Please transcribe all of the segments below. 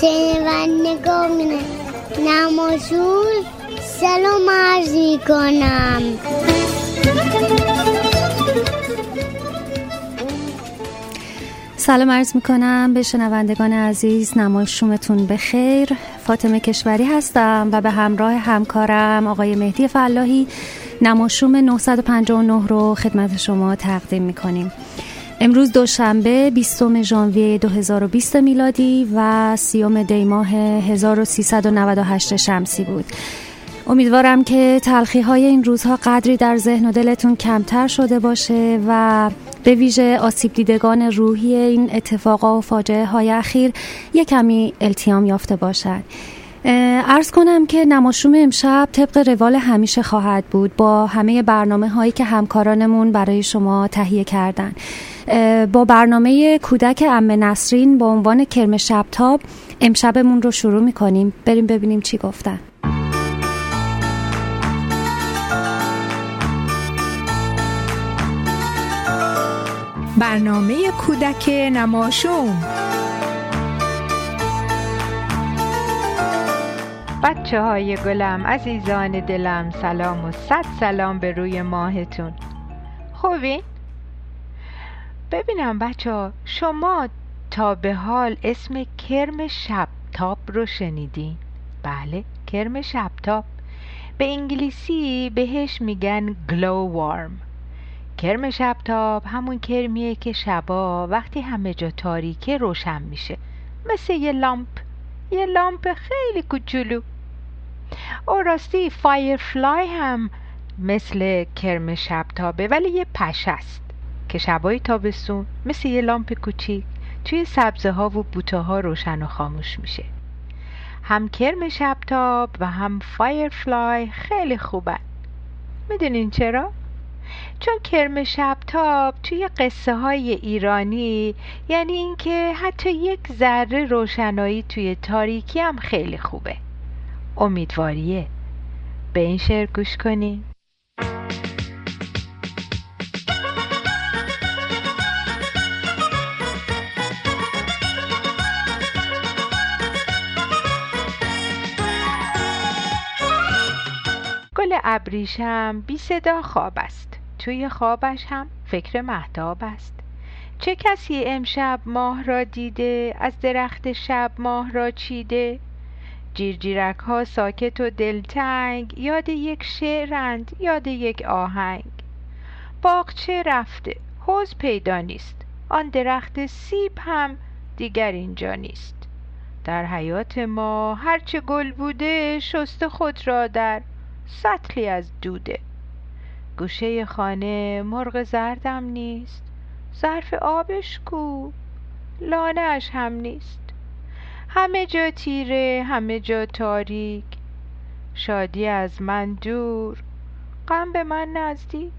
شنوندگان نمازون سلام عرض می کنم سلام عرض می کنم به شنوندگان عزیز نمایشومتون به خیر فاطمه کشوری هستم و به همراه همکارم آقای مهدی فلاحی نمایشوم 959 رو خدمت شما تقدیم می کنیم امروز دوشنبه 20 ژانویه 2020 میلادی و 30 دی ماه 1398 شمسی بود. امیدوارم که تلخی های این روزها قدری در ذهن و دلتون کمتر شده باشه و به ویژه آسیب دیدگان روحی این اتفاقا و فاجعه های اخیر یک کمی التیام یافته باشد ارز کنم که نماشوم امشب طبق روال همیشه خواهد بود با همه برنامه هایی که همکارانمون برای شما تهیه کردن. با برنامه کودک ام نسرین با عنوان کرم شبتاب امشبمون رو شروع می‌کنیم. بریم ببینیم چی گفتن. برنامه کودک نماشوم بچه های گلم عزیزان دلم سلام و صد سلام به روی ماهتون. خوبین؟ ببینم بچه ها شما تا به حال اسم کرم شبتاب رو شنیدین؟ بله کرم شبتاب. به انگلیسی بهش میگن گلو وارم کرم شبتاب همون کرمیه که شبا وقتی همه جا تاریکه روشن میشه. مثل یه لامپ. یه لامپ خیلی کوچولو. او راستی فلای هم مثل کرم شبتابه ولی یه پش است که شبای تابستون مثل یه لامپ کوچیک توی سبزه ها و بوته ها روشن و خاموش میشه. هم کرم شبتاب و هم فلای خیلی خوبن. می‌دونین چرا؟ چون کرم شبتاب توی قصه های ایرانی یعنی اینکه حتی یک ذره روشنایی توی تاریکی هم خیلی خوبه. امیدواریه. به این شعر گوش کنین گل ابریشم بی صدا خواب است. توی خوابش هم فکر محتاب است. چه کسی امشب ماه را دیده؟ از درخت شب ماه را چیده؟ جیرجیرک ها ساکت و دلتنگ یاد یک شعرند یاد یک آهنگ. باغچه رفته؟ حوز پیدا نیست. آن درخت سیب هم دیگر اینجا نیست. در حیات ما هرچه گل بوده شسته خود را در سطلی از دوده. گوشه خانه مرغ زردم نیست. ظرف آبش کو لانه اش هم نیست. همه جا تیره همه جا تاریک. شادی از من دور غم به من نزدیک.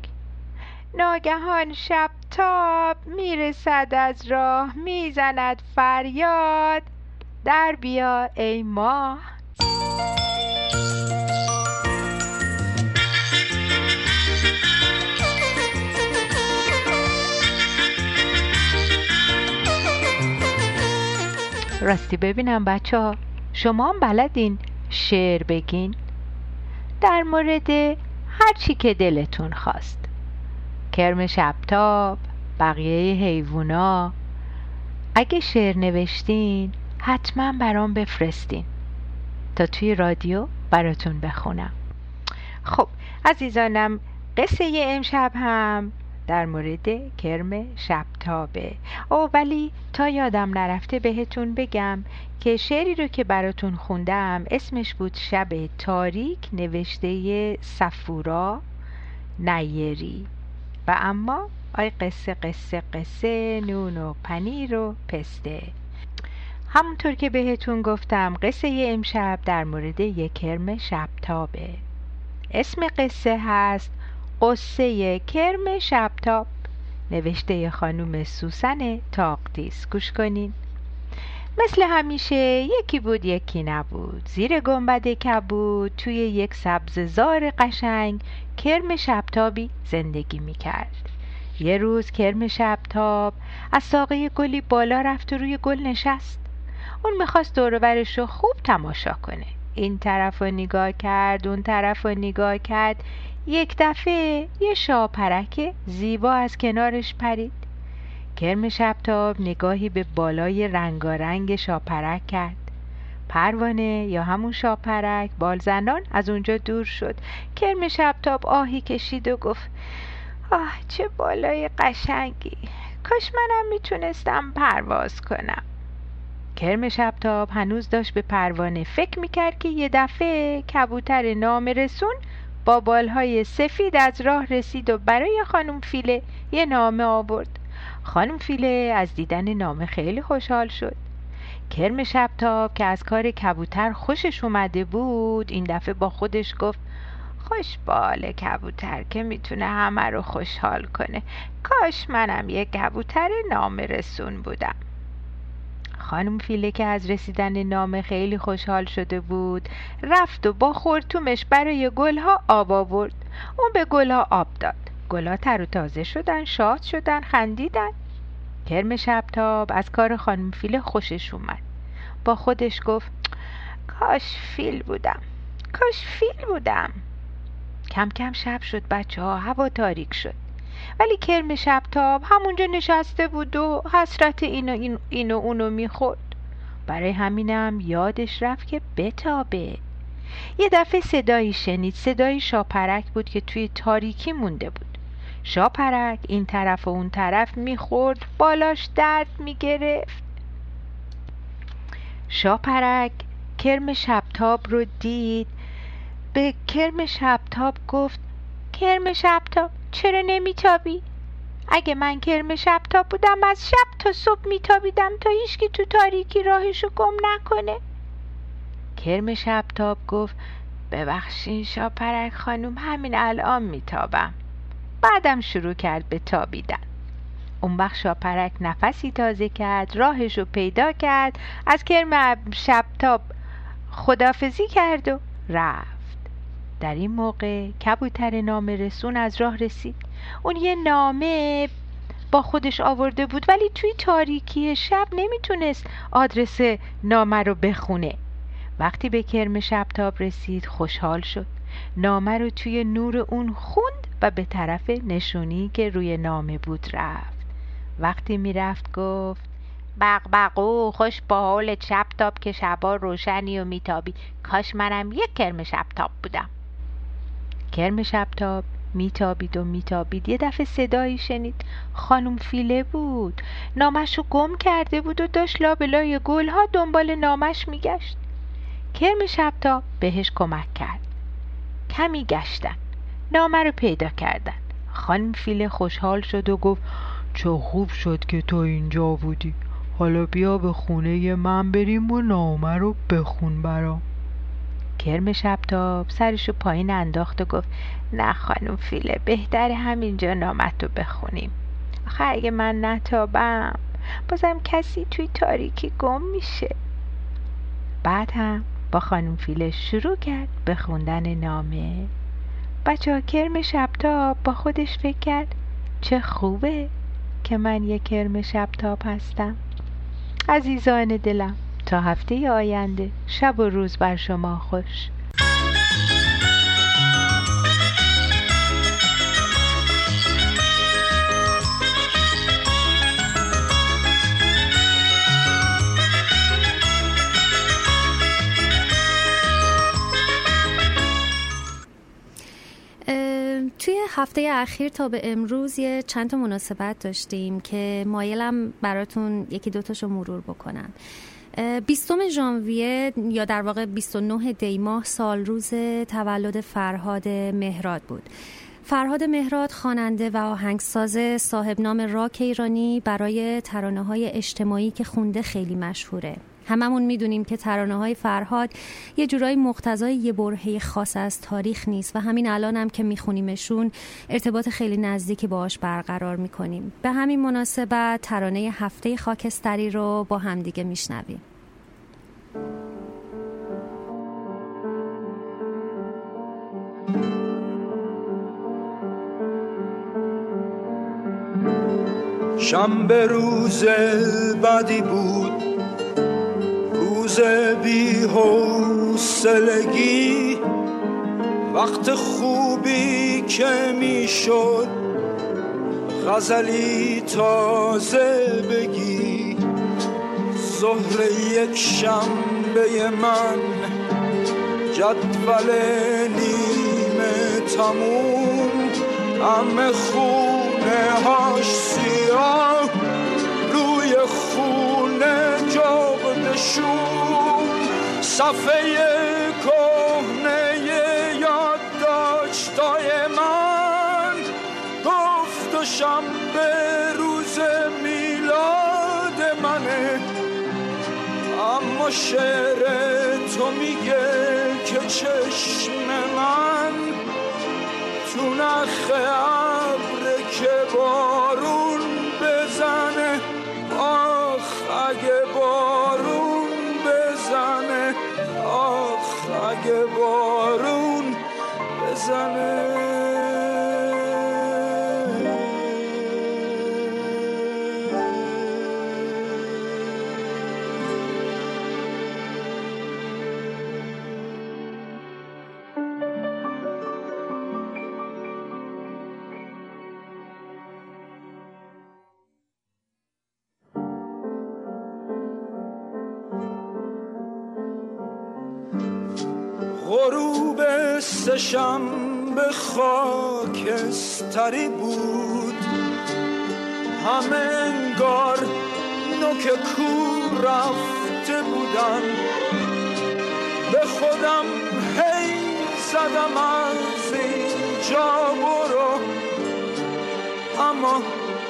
ناگهان شب تاب می‌رسد از راه می‌زند فریاد. در بیا ای ماه. راستی ببینم بچه ها. شما هم بلدین شعر بگین. در مورد هر چی که دلتون خواست. کرم شبتاب بقیه حیوونا. اگه شعر نوشتین حتما برام بفرستین. تا توی رادیو براتون بخونم. خب عزیزانم قصه امشب هم در مورد کرم شبتابه. او ولی تا یادم نرفته بهتون بگم که شعری رو که براتون خوندم اسمش بود شب تاریک نوشته سفورا نیری. و اما آی قصه قصه قصه نون و پنیر و پسته. همونطور که بهتون گفتم قصه امشب در مورد یک کرم شبتابه. اسم قصه هست قصه کرم شبتاب. نوشته خانوم سوسن تاقدیس. گوش کنین. مثل همیشه یکی بود یکی نبود. زیر گنبد کبود. توی یک سبززار قشنگ کرم شبتابی زندگی می‌کرد. یه روز کرم شبتاب از ساقه گلی بالا رفت و روی گل نشست. اون می‌خواست دورورش رو خوب تماشا کنه. این طرف رو نگاه کرد اون طرف رو نگاه کرد. یک دفعه یه شاپرک زیبا از کنارش پرید. کرم شبتاب نگاهی به بالای رنگارنگ شاپرک کرد. پروانه یا همون شاپرک بالزنان از اونجا دور شد. کرم شبتاب آهی کشید و گفت آه چه بالای قشنگی. کاش منم می‌تونستم پرواز کنم. کرم شبتاب هنوز داشت به پروانه فکر می‌کرد که یه دفعه کبوتر نامرسون با بالهای سفید از راه رسید و برای خانم فیله یه نامه آورد. خانم فیله از دیدن نامه خیلی خوشحال شد. کرم شبتاب که از کار کبوتر خوشش اومده بود این دفعه با خودش گفت خوش بال کبوتر که می‌تونه همه رو خوشحال کنه. کاش منم یه کبوتر نامرسون بودم. خانم فیله که از رسیدن نامه خیلی خوشحال شده بود. رفت و با خورتومش برای گلها آب آورد. اون به گلها آب داد. گلها تر و تازه شدن شاد شدن خندیدن. کرم شبتاب از کار خانم فیله خوشش اومد. با خودش گفت کاش فیل بودم. کاش فیل بودم. کم کم شب شد بچه ها هوا تاریک شد. ولی کرم شبتاب همونجا نشسته بود و حسرت اینو, اینو اونو می‌خورد. برای همینم یادش رفت که بتابه. یه دفعه صدایی شنید. صدای شاپرک بود که توی تاریکی مونده بود. شاپرک این طرف و اون طرف می‌خورد. بالاش درد می‌گرفت. شاپرک کرم شبتاب رو دید. به کرم شبتاب گفت کرم شبتاب چرا نمیتابی؟ اگه من کرم شبتاب بودم از شب تا صبح میتابیدم تا هیچکی تو تاریکی راهشو گم نکنه. کرم شبتاب گفت ببخشین شاپرک خانوم همین الان میتابم. بعدم شروع کرد به تابیدن. اون وقت شاپرک نفسی تازه کرد راهشو پیدا کرد از کرم شبتاب خدافزی کرد و رفت. در این موقع کبوتر نامه رسون از راه رسید. اون یه نامه با خودش آورده بود ولی توی تاریکی شب نمی‌تونست آدرس نامه رو بخونه. وقتی به کرم شبتاب رسید خوشحال شد. نامه رو توی نور اون خوند و به طرف نشونی که روی نامه بود رفت. وقتی می‌رفت گفت بقبقو خوش با حال شبتاب که شبا روشنی و میتابی. کاش منم یک کرم شبتاب بودم. کرم شبتاب میتابید و میتابید. یه دفعه صدایی شنید خانم فیله بود. نامش رو گم کرده بود و داشت لابلای گلها دنبال نامش میگشت. کرم شبتاب بهش کمک کرد. کمی گشتن. نامه رو پیدا کردن. خانم فیله خوشحال شد و گفت چه خوب شد که تو اینجا بودی. حالا بیا به خونه من بریم و نامه رو بخون برام. کرم شبتاب سرشو پایین انداخت و گفت نه خانم فیله بهتر همینجا نامت رو بخونیم. آخه اگه من نتابم بازم کسی توی تاریکی گم میشه. بعد هم با خانم فیله شروع کرد به خوندن نامه. بچه ها کرم شبتاب با خودش فکر کرد چه خوبه که من یه کرم شبتاب هستم. عزیزان دلم. تا هفته آینده. شب و روز بر شما خوش. توی هفته اخیر تا به امروز یه چند تا مناسبت داشتیم که مایلم براتون یکی دوتاشو مرور بکنم. بیستم ژانویه یا در واقع 29 دی ماه سال روز تولد فرهاد مهراد بود. فرهاد مهراد خواننده و آهنگساز صاحب نام راک ایرانی برای ترانه های اجتماعی که خونده خیلی مشهوره. هممون می‌دونیم که ترانه های فرهاد یه جورایی مقتضای یه برهه خاص از تاریخ نیست و همین الان هم که میخونیمشون ارتباط خیلی نزدیکی باهاش برقرار می‌کنیم. به همین مناسبت ترانه هفته خاکستری رو با همدیگه میشنویم. شنبه روز بدی بود. روز بی حوصلگی. وقت خوبی که می‌شد. غزلی تازه بگی. ظهر یک شنبه من جدول نیمه تموم. همه خونه هاش سیاه روی خونه جغدشون صفحه شعر تو میگه که چشم من تو نخ ابر که بارون بزنه. آخ اگه بارون بزنه. آخ اگه بارون بزنه. خاکستری بود. همه انگار نوک کور رفته بودن. به خودم هی زدم از اینجا برو. اما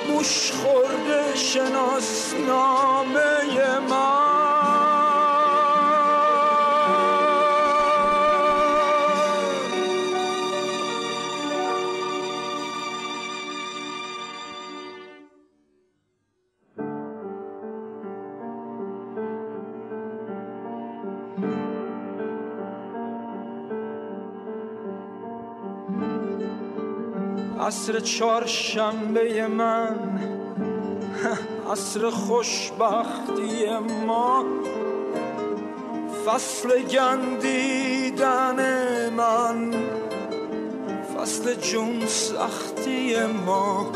موش خورده شناسنامه من. عصر چهارشنبه من. عصر خوشبختی ما. فصل گندیدن من. فصل جون سختی ما.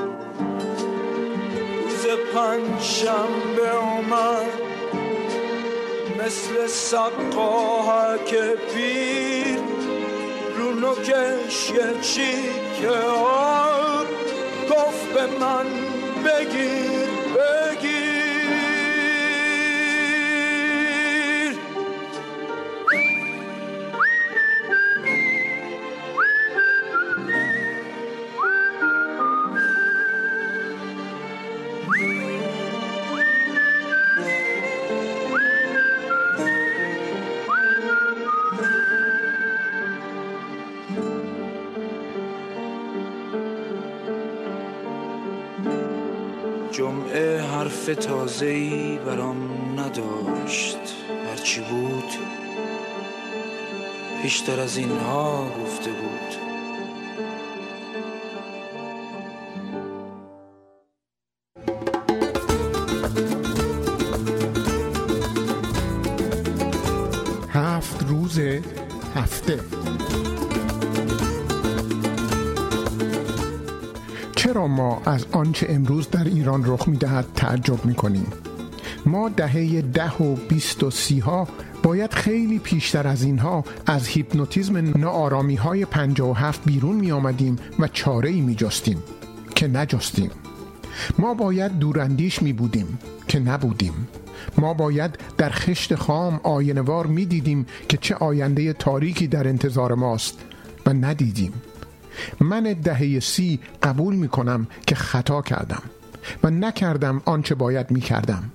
روز پنجشنبه اومد. مثل سقاهک پیر نوکش یه چیکه آب گفت به من بگیر. تازه ای برام نداشت هرچی بود بیشتر از اینها گفته بود. هفت روز هفته. ما از آنچه امروز در ایران رخ می‌دهد تعجب می‌کنیم. ما دهه ده و بیست و سی ها باید خیلی پیشتر از اینها از هیپنوتیزم نارامی های پنجا و هفت بیرون می آمدیم و چاره ای می جستیم که نجستیم. ما باید دوراندیش می بودیم که نبودیم. ما باید در خشت خام آینوار می دیدیم که چه آینده تاریکی در انتظار ماست و ندیدیم. من دهه سی قبول می کنم که خطا کردم و نکردم آنچه باید می کردم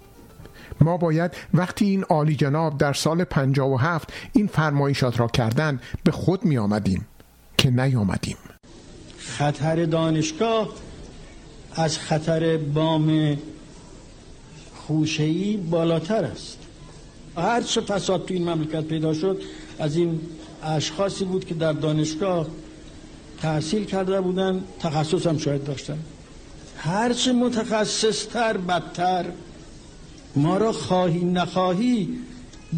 ما باید وقتی این عالی جناب در سال 57 این فرمایشات را کردن به خود می آمدیم که نیامدیم. خطر دانشگاه از خطر بام خوشهی بالاتر است. هر چه فساد تو این مملکت پیدا شد از این اشخاصی بود که در دانشگاه تحصیل کرده بودن تخصص هم شاید داشتن. هرچه متخصصتر بدتر. ما را خواهی نخواهی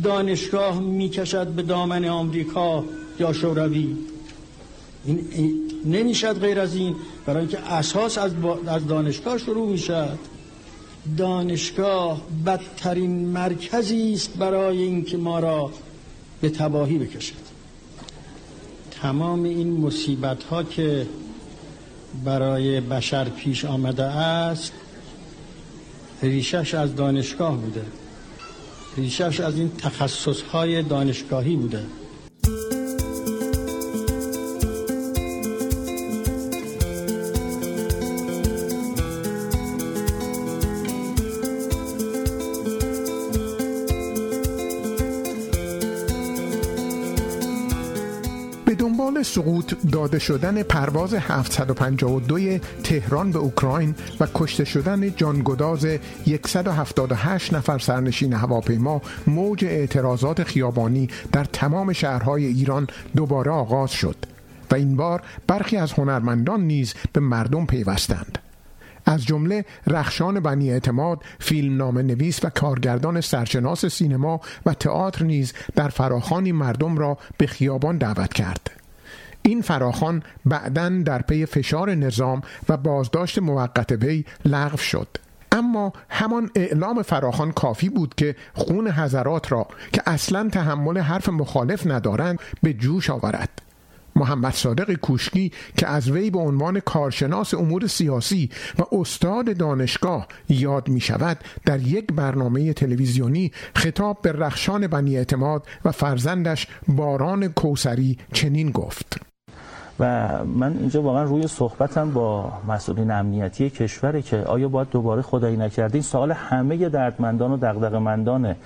دانشگاه می‌کشد به دامن آمریکا یا شوروی. این نمی‌شد غیر از این. برای اینکه اساس از, از دانشگاه شروع می‌شد. دانشگاه بدترین مرکزی است برای اینکه ما را به تباهی بکشد. تمام این مصیبت ها که برای بشر پیش آمده است ریشش از دانشگاه بوده. ریشش از این تخصص های دانشگاهی بوده. سقوط داده شدن پرواز 752 تهران به اوکراین و کشته شدن جانگداز 178 نفر سرنشین هواپیما موج اعتراضات خیابانی در تمام شهرهای ایران دوباره آغاز شد و این بار برخی از هنرمندان نیز به مردم پیوستند. از جمله رخشان بنی اعتماد فیلم نام نویس و کارگردان سرشناس سینما و تئاتر نیز در فراخانی مردم را به خیابان دعوت کرد. این فراخان بعدا در پی فشار نظام و بازداشت موقت وی لغو شد. اما همان اعلام فراخان کافی بود که خون حضرات را که اصلا تحمل حرف مخالف ندارند به جوش آورد. محمد صادق کوشکی که از وی به عنوان کارشناس امور سیاسی و استاد دانشگاه یاد می شود در یک برنامه تلویزیونی خطاب به رخشان بنی اعتماد و فرزندش باران کوسری چنین گفت. و من اینجا واقعا روی صحبتم با مسئولین امنیتی کشوره که آیا باید دوباره خدایی نکرده این سوال همه دردمندان و دغدغه‌مندانه.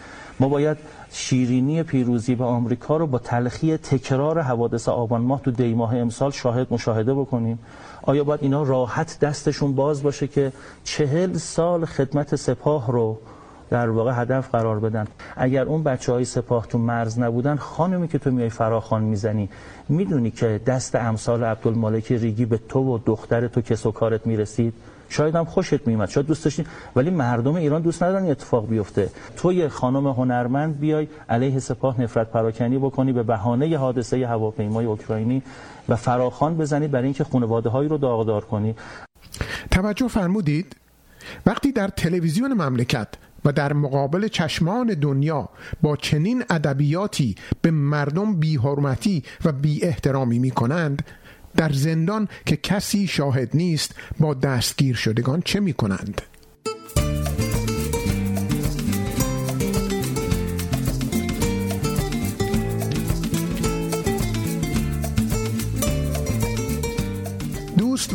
ما باید شیرینی پیروزی به آمریکا رو با تلخی تکرار حوادث آبان ماه تو دی ماه امسال شاهد مشاهده بکنیم. آیا باید اینا راحت دستشون باز باشه که چهل سال خدمت سپاه رو در واقع هدف قرار بدن. اگر اون بچه های سپاه تو مرز نبودن خانمی که تو میای فراخان می‌زنی می‌دونی که دست امثال عبدالمالک ریگی به تو و دختر تو کس و کارت می‌رسید؟ شاید هم خوشت میومد شاید دوست داشتی ولی مردم ایران دوست ندارن اتفاق بیفته. تو یه خانم هنرمند بیای علیه سپاه نفرت پراکنی بکنی به بهانه حادثه هواپیمای اوکراینی و فراخان بزنی برای اینکه خانواده هایی رو داغدار کنی. توجه فرمودید؟ وقتی در تلویزیون مملکت و در مقابل چشمان دنیا با چنین ادبیاتی به مردم بیحرمتی و بی احترامی می کنند در زندان که کسی شاهد نیست با دستگیر شدگان چه می کنند؟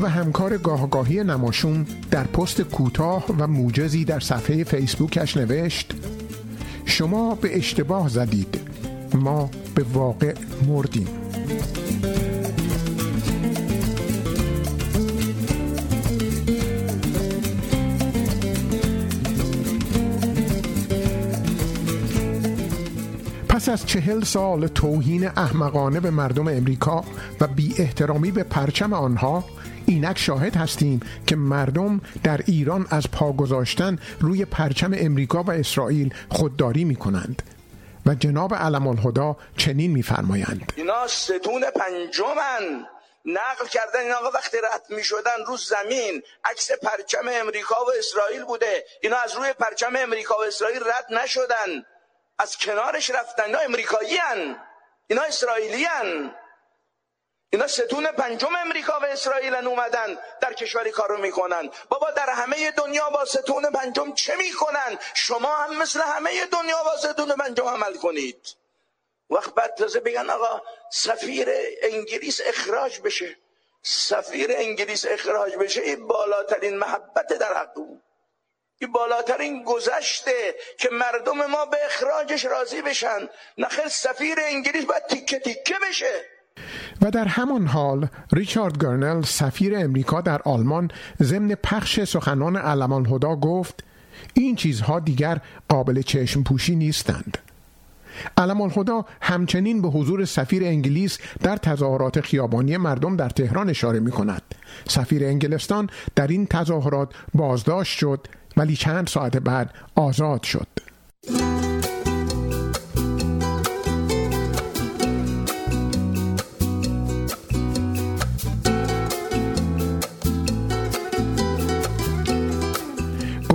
و همکار گاهگاهی نماشون در پست کوتاه و موجزی در صفحه فیسبوکش نوشت شما به اشتباه زدید. ما به واقع مردیم. پس از چهل سال توهین احمقانه به مردم امریکا و بی احترامی به پرچم آنها اینک شاهد هستیم که مردم در ایران از پا گذاشتن روی پرچم امریکا و اسرائیل خودداری می کنند و جناب علم الهدا چنین میفرمایند. اینا ستون پنجمن. نقل کردن این آقا وقتی رد می شدن رو زمین عکس پرچم امریکا و اسرائیل بوده. اینا از روی پرچم امریکا و اسرائیل رد نشدن. از کنارش رفتن. اینا امریکایی هن. اینا اسرائیلی هن. اینا ستون پنجم امریکا و اسرائیل اومدن در کشوری کارو می‌کنن. بابا در همه دنیا با ستون پنجم چه می‌کنن؟ شما هم مثل همه دنیا با ستون پنجم عمل کنید. وقت بعد تازه بگن آقا سفیر انگلیس اخراج بشه. سفیر انگلیس اخراج بشه این بالاترین محبت در حق بود این بالاترین گذشته که مردم ما به اخراجش راضی بشن. نخل سفیر انگلیس باید تیکه تیکه بشه. و در همان حال ریچارد گرنل سفیر امریکا در آلمان ضمن پخش سخنان علمان هدا گفت این چیزها دیگر قابل چشم پوشی نیستند. علم الخدا همچنین به حضور سفیر انگلیس در تظاهرات خیابانی مردم در تهران اشاره می کند سفیر انگلستان در این تظاهرات بازداشت شد ولی چند ساعت بعد آزاد شد.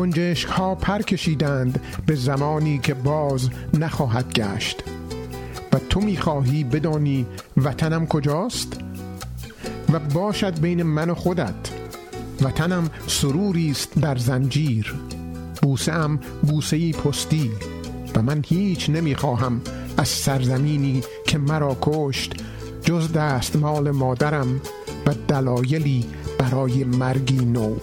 گنجشک ها پر کشیدند به زمانی که باز نخواهد گشت. و تو می‌خواهی بدانی وطنم کجاست؟ و باشد بین من و خودت. وطنم سروری است در زنجیر. بوسه ام بوسه پستی و من هیچ نمی‌خواهم از سرزمینی که مرا کشت جز دستمال مادرم و دلایلی برای مرگی نو.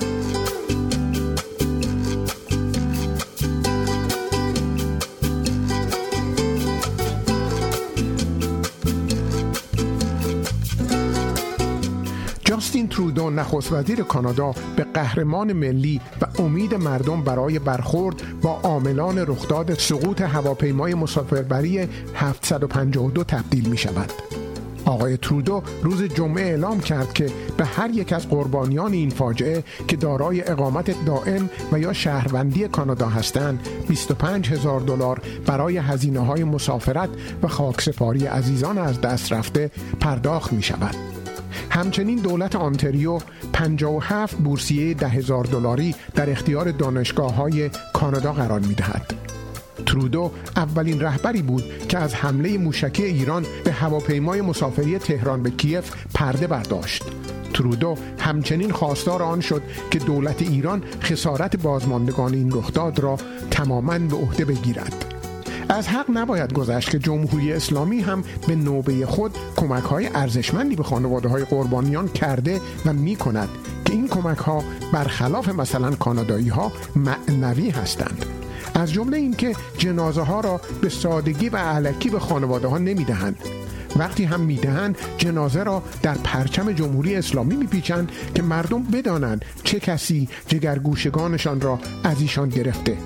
جاستین ترودو نخست وزیر کانادا به قهرمان ملی و امید مردم برای برخورد با عاملان رخداد سقوط هواپیمای مسافربری 752 تبدیل می شود. آقای ترودو روز جمعه اعلام کرد که به هر یک از قربانیان این فاجعه که دارای اقامت دائم و یا شهروندی کانادا هستند 25 هزار دلار برای هزینه های مسافرت و خاکسپاری عزیزان از دست رفته پرداخت می شود. همچنین دولت آنتریو 57 بورسیه ده هزار دلاری در اختیار دانشگاه های کانادا قرار می دهد. ترودو اولین رهبری بود که از حمله موشکی ایران به هواپیمای مسافری تهران به کیف پرده برداشت. ترودو همچنین خواستار آن شد که دولت ایران خسارت بازماندگان این رخداد را تماما به عهده بگیرد. از حق نباید گذشت که جمهوری اسلامی هم به نوبه خود کمک های ارزشمندی به خانواده های قربانیان کرده و می کند که این کمک ها برخلاف مثلا کانادایی ها معنوی هستند. از جمله اینکه جنازه ها را به سادگی و علکی به خانواده ها نمی دهند وقتی هم می‌دهند جنازه را در پرچم جمهوری اسلامی میپیچند که مردم بدانند چه کسی جگرگوشگانشان را از ایشان گرفته.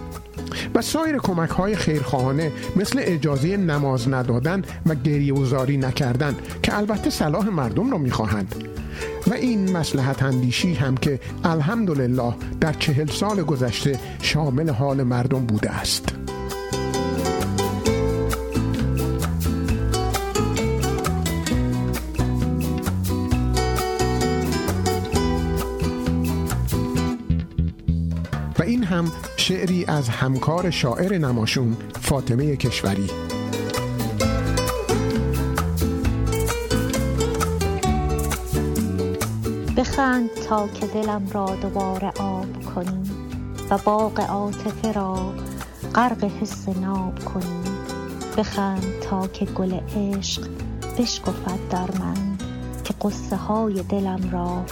و سایر کمک های خیرخواهانه مثل اجازه نماز ندادن و گریوزاری نکردن که البته صلاح مردم را می‌خواهند. و این مسلحت اندیشی هم که الحمدلله در چهل سال گذشته شامل حال مردم بوده است. و این هم شعری از همکار شاعر نماشون فاطمه کشوری. بخند تا که دلم را دوباره آب کنی و باغ عاطفه را غرق حس ناب کنی. بخند تا که گل عشق بشکفد در من که قصه های دلم را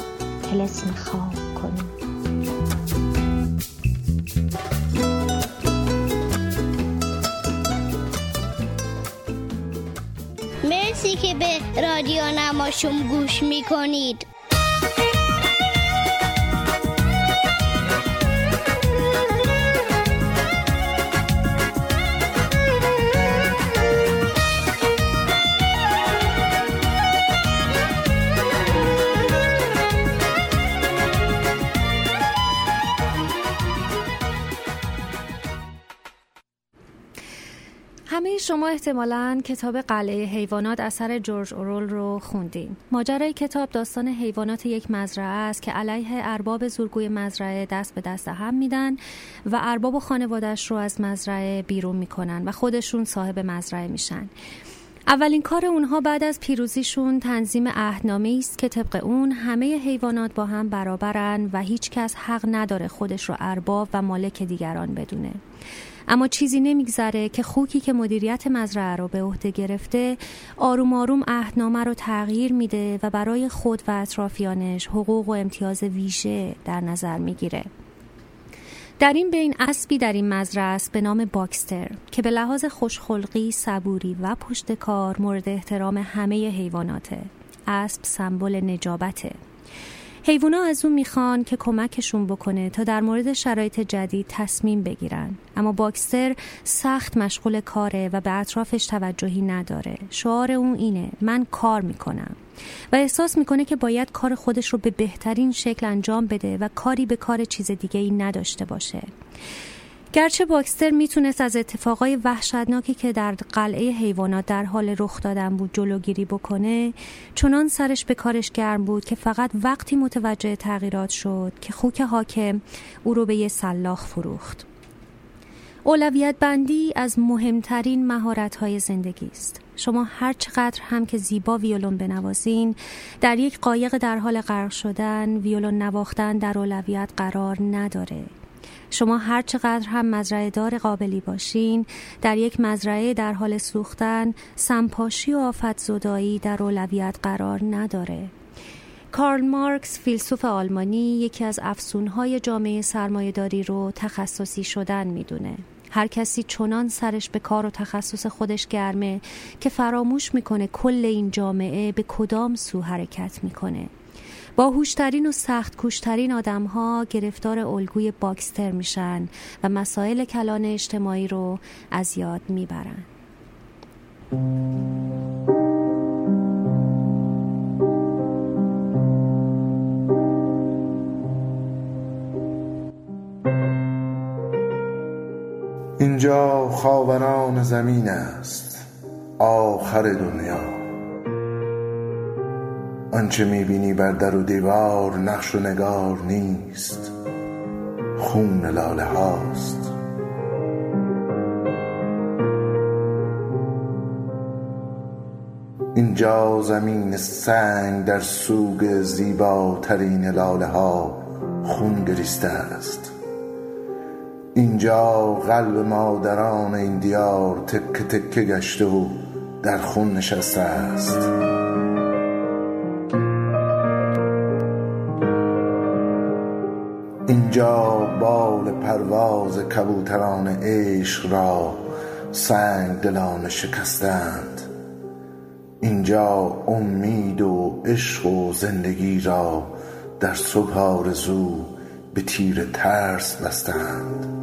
تلسم خواب کنی. مرسی که به رادیو نماشوم گوش می‌کنید. شما احتمالا کتاب قلعه حیوانات اثر جورج اورول رو خوندین. ماجرای کتاب داستان حیوانات یک مزرعه است که علیه ارباب زورگوی مزرعه دست به دست هم میدن و ارباب و خانوادش رو از مزرعه بیرون می‌کنن و خودشون صاحب مزرعه میشن. اولین کار اونها بعد از پیروزیشون تنظیم عهدنامه است که طبق اون همه حیوانات با هم برابرن و هیچ کس حق نداره خودش رو ارباب و مالک دیگران بدونه. اما چیزی نمیگذره که خوکی که مدیریت مزرعه رو به عهده گرفته آروم آروم عهدنامه رو تغییر میده و برای خود و اطرافیانش حقوق و امتیاز ویژه در نظر می‌گیره. در این بین اسبی در این مزرعه است به نام باکسر که به لحاظ خوشخلقی، صبوری و پشت کار مورد احترام همه حیواناته. اسب سمبل نجابته. حیوونا از اون می‌خوان که کمکشون بکنه تا در مورد شرایط جدید تصمیم بگیرن. اما باکسر سخت مشغول کاره و به اطرافش توجهی نداره. شعار اون اینه من کار می‌کنم. و احساس می‌کنه که باید کار خودش رو به بهترین شکل انجام بده و کاری به کار چیز دیگه ای نداشته باشه. گرچه باکستر می‌تونست از اتفاقای وحشتناکی که در قلعه حیوانات در حال رخ دادن بود جلوگیری بکنه چنان سرش به کارش گرم بود که فقط وقتی متوجه تغییرات شد که خوک حاکم او رو به یه سلاخ فروخت. اولویت بندی از مهمترین مهارت های زندگی است. شما هر چقدر هم که زیبا ویولون بنوازین در یک قایق در حال غرق شدن ویولون نواختن در اولویت قرار نداره. شما هر چقدر هم مزرعه دار قابلی باشین در یک مزرعه در حال سوختن سمپاشی و آفت زدایی در اولویت قرار نداره. کارل مارکس فیلسوف آلمانی یکی از افسونهای جامعه سرمایهداری رو تخصصی شدن می‌دونه. هر کسی چنان سرش به کار و تخصص خودش گرمه که فراموش می‌کنه کل این جامعه به کدام سو حرکت می‌کنه. باهوشترین و سخت کوشترین آدم ها گرفتار الگوی باکستر میشن و مسائل کلان اجتماعی رو از یاد می‌برن. اینجا خاوران زمین است آخر دنیا. آنچه می‌بینی بر در و دیوار نقش و نگار نیست. خون لاله هاست. اینجا زمین سنگ در سوگ زیباترین لاله ها خون گریسته است. اینجا قلب مادران این دیار تکه تکه گشته و در خون نشسته است. اینجا بال پرواز کبوتران عشق را سنگ دلان شکستند. اینجا امید و عشق و زندگی را در صبح آرزو به تیر ترس بستند.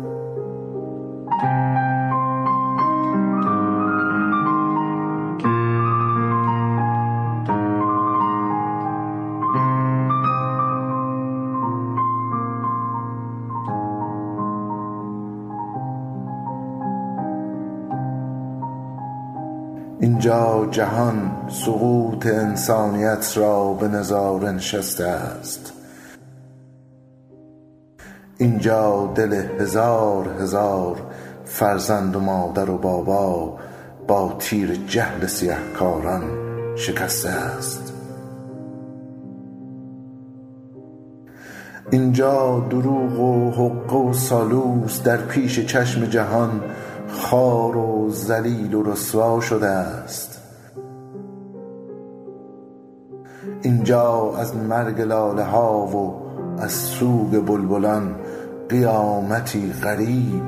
اینجا جهان سقوط انسانیت را به نظاره نشسته است. اینجا دل هزار هزار فرزند و مادر و بابا با تیر جهل سیهکاران شکسته است. اینجا دروغ و حقه و سالوس در پیش چشم جهان خار و ذلیل و رسوا شده است. اینجا از مرگ لاله ها و از سوگ بلبلان قیامتی غریب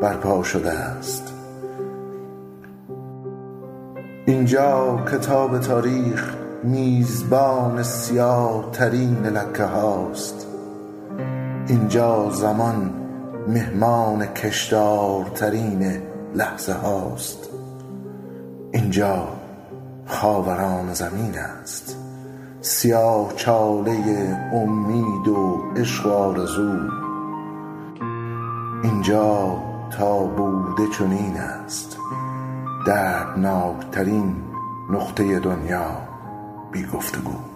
برپا شده است. اینجا کتاب تاریخ میزبان سیاه ترین لکه هاست. اینجا زمان مهمان کشدارترین لحظه هاست. اینجا خاوران زمین است. سیاه چاله امید و عشق آرزو. اینجا تا بوده چنین است. دردناکترین نقطه دنیا بی گفتگو.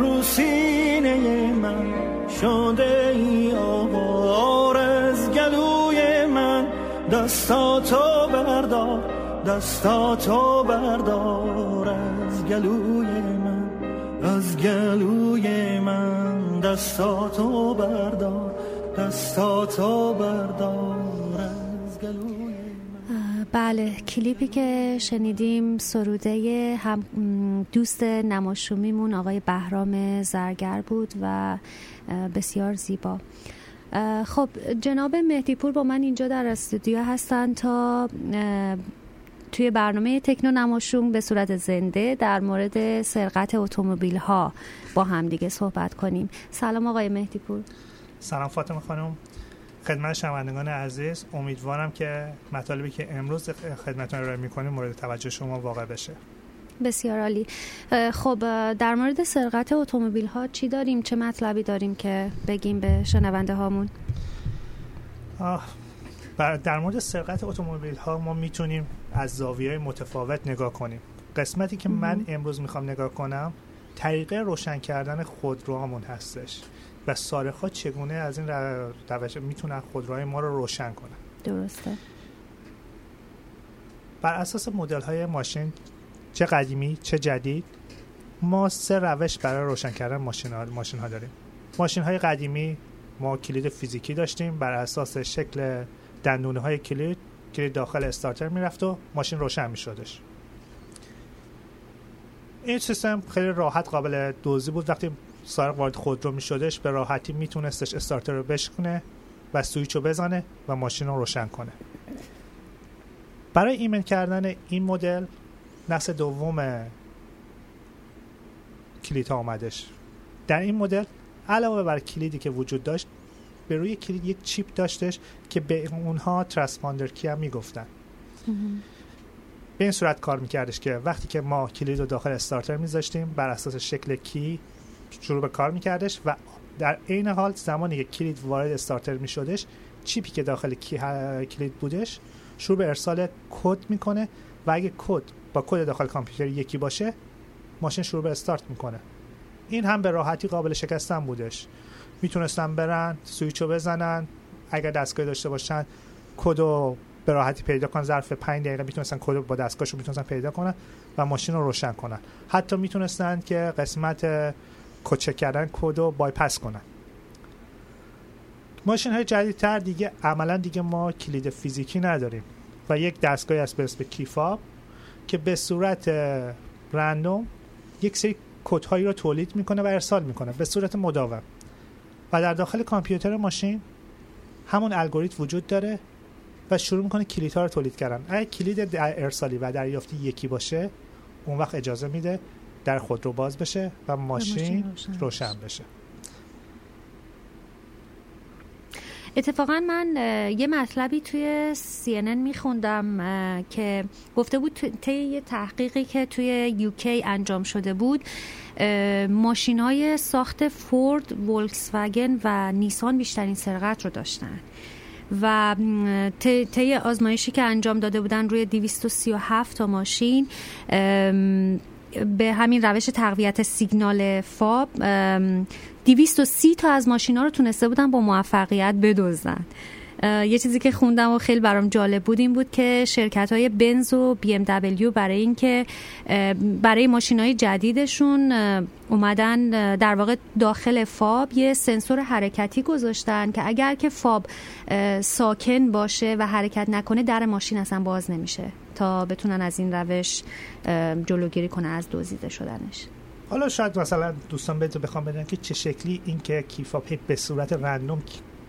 رو سینه من شده ای آوار از گلوی من. دستاتو بردار دستاتو بردار. از گلوی من از گلوی من. دستاتو بردار دستاتو بردار. بله کلیپی که شنیدیم سروده هم دوست نماشومیمون آقای بهرام زرگر بود و بسیار زیبا. خب جناب مهدیپور با من اینجا در استودیو هستن تا توی برنامه تکنو نماشوم به صورت زنده در مورد سرقت اتومبیل ها با هم دیگه صحبت کنیم. سلام آقای مهدیپور. سلام فاطمه خانم. خدمت شنوندگان عزیز امیدوارم که مطالبی که امروز خدمتتون ارائه می‌کنیم مورد توجه شما واقع بشه. بسیار عالی. خب در مورد سرقت اتومبیل ها چی داریم؟ چه مطلبی داریم که بگیم به شنونده هامون؟ در مورد سرقت اتومبیل ها ما می‌تونیم از زاویه متفاوت نگاه کنیم. قسمتی که من امروز می‌خوام نگاه کنم طریقه روشن کردن خودروهامون هستش. و سارخ ها چگونه از این روش می‌تونن خودروهای ما رو روشن کنن؟ درسته. بر اساس مدل های ماشین چه قدیمی چه جدید ما سه روش برای روشن کردن ماشین ها, ماشین ها داریم. ماشین های قدیمی ما کلید فیزیکی داشتیم. بر اساس شکل دندونه های کلید کلید داخل استارتر می‌رفت و ماشین روشن میشدش. این سیستم خیلی راحت قابل دوزی بود. وقتی سارق وارد خودرو میشدش به راحتی میتونستش استارتر رو بشکنه و سویچ رو بزنه و ماشین رو روشن کنه. برای ایمن کردن این مدل نسل دوم کلید ها آمدش در این مدل علاوه بر کلیدی که وجود داشت به روی کلید یک چیپ داشتش که به اونها transponder key هم می‌گفتن به این صورت کار میکردش که وقتی که ما کلید رو داخل استارتر میذاشتیم بر اساس شکل key شروع به کار میکردش و در عین حال زمانی که کلید وارد استارتر میشدش چیپی که داخل کلید بودش شروع به ارسال کد می‌کنه و اگه کد با کد داخل کامپیوتر یکی باشه ماشین شروع به استارت می‌کنه. این هم به راحتی قابل شکستن بودش. می‌تونستن برن سویچ رو بزنن اگر دستگاه داشته باشن کد به راحتی پیدا کنن ظرف 5 دقیقه می‌تونستن کد با دستگاهشون می‌تونستن پیدا کنن و ماشین رو روشن کنن. حتی می‌تونستن که قسمت کوچک کردن کد رو بایپس کنن. ماشین های جدیدتر دیگه عملا دیگه ما کلید فیزیکی نداریم و یک دستگاه است به اسم کیفاب که به صورت رندوم یک سری کدهایی رو تولید می‌کنه و ارسال می‌کنه به صورت مداوم. و در داخل کامپیوتر ماشین همون الگوریتم وجود داره و شروع می‌کنه کلید ها رو تولید کردن. اگه کلید ارسالی و دریافتی یکی باشه اون وقت اجازه میده در خود رو باز بشه و ماشین, روشن, بشه. اتفاقا من یه مطلبی توی CNN میخوندم که گفته بود طی یه تحقیقی که توی یوکی انجام شده بود ماشین های ساخت فورد، وولکسوگن و نیسان بیشترین سرقت رو داشتن. و طی آزمایشی که انجام داده بودن روی 237 تا ماشین به همین روش تقویت سیگنال فاب 230 تا از ماشینا رو تونسته بودن با موفقیت بدزدن. یه چیزی که خوندم و خیلی برام جالب بود این بود که شرکت های بنز و بی ام دبلیو برای اینکه برای ماشین های جدیدشون اومدن در واقع داخل فاب یه سنسور حرکتی گذاشتن که اگر که فاب ساکن باشه و حرکت نکنه در ماشین اصلا باز نمیشه. تا بتونن از این روش جلوگیری کنه از دزدیده شدنش. حالا شاید مثلا دوستان بهتون بخوام بدن که چه شکلی این که کیفاب به صورت رندوم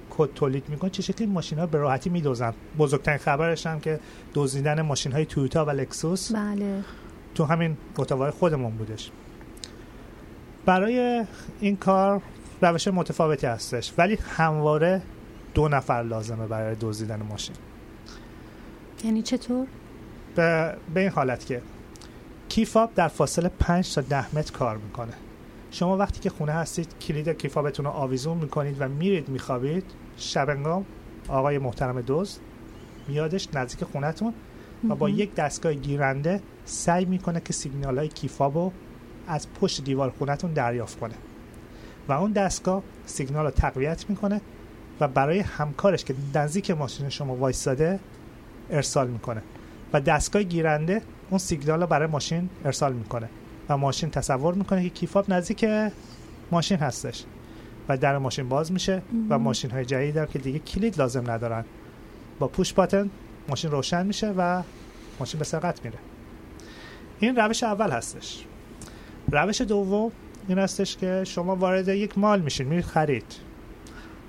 کد تولید می‌کنه چه شکلی ماشین ها به راحتی میدوزن؟ بزرگترین خبرش هم که دزدیدن ماشین های تویوتا و لکسوس بله. تو همین اتوبان خودمون بودش. برای این کار روش متفاوتی هستش ولی همواره دو نفر لازمه برای دزدیدن ماشین. یعنی چطور؟ به, به این حالت که کیفاب در فاصله 5 تا 10 متر کار می‌کنه. شما وقتی که خونه هستید کلید کیفابتون رو آویزون می‌کنید و میرید میخوابید شبنگام آقای محترم دوست میادش نزدیک خونتون و با یک دستگاه گیرنده سعی می‌کنه که سیگنال های کیفاب رو از پشت دیوار خونتون دریافت کنه. و اون دستگاه سیگنال رو تقویت می‌کنه و برای همکارش که نزدیک ماشین شما وایستاده ارسال می‌کنه. و دستگاه گیرنده اون سیگنال رو برای ماشین ارسال می‌کنه و ماشین تصور می‌کنه که کیفاب نزدیک ماشین هستش و در ماشین باز میشه و ماشین های جدید هم که دیگه کلید لازم ندارن. با پوش باتن ماشین روشن میشه و ماشین به سرقت میره. این روش اول هستش. روش دوم این هستش که شما وارد یک مال میشین میرید خرید.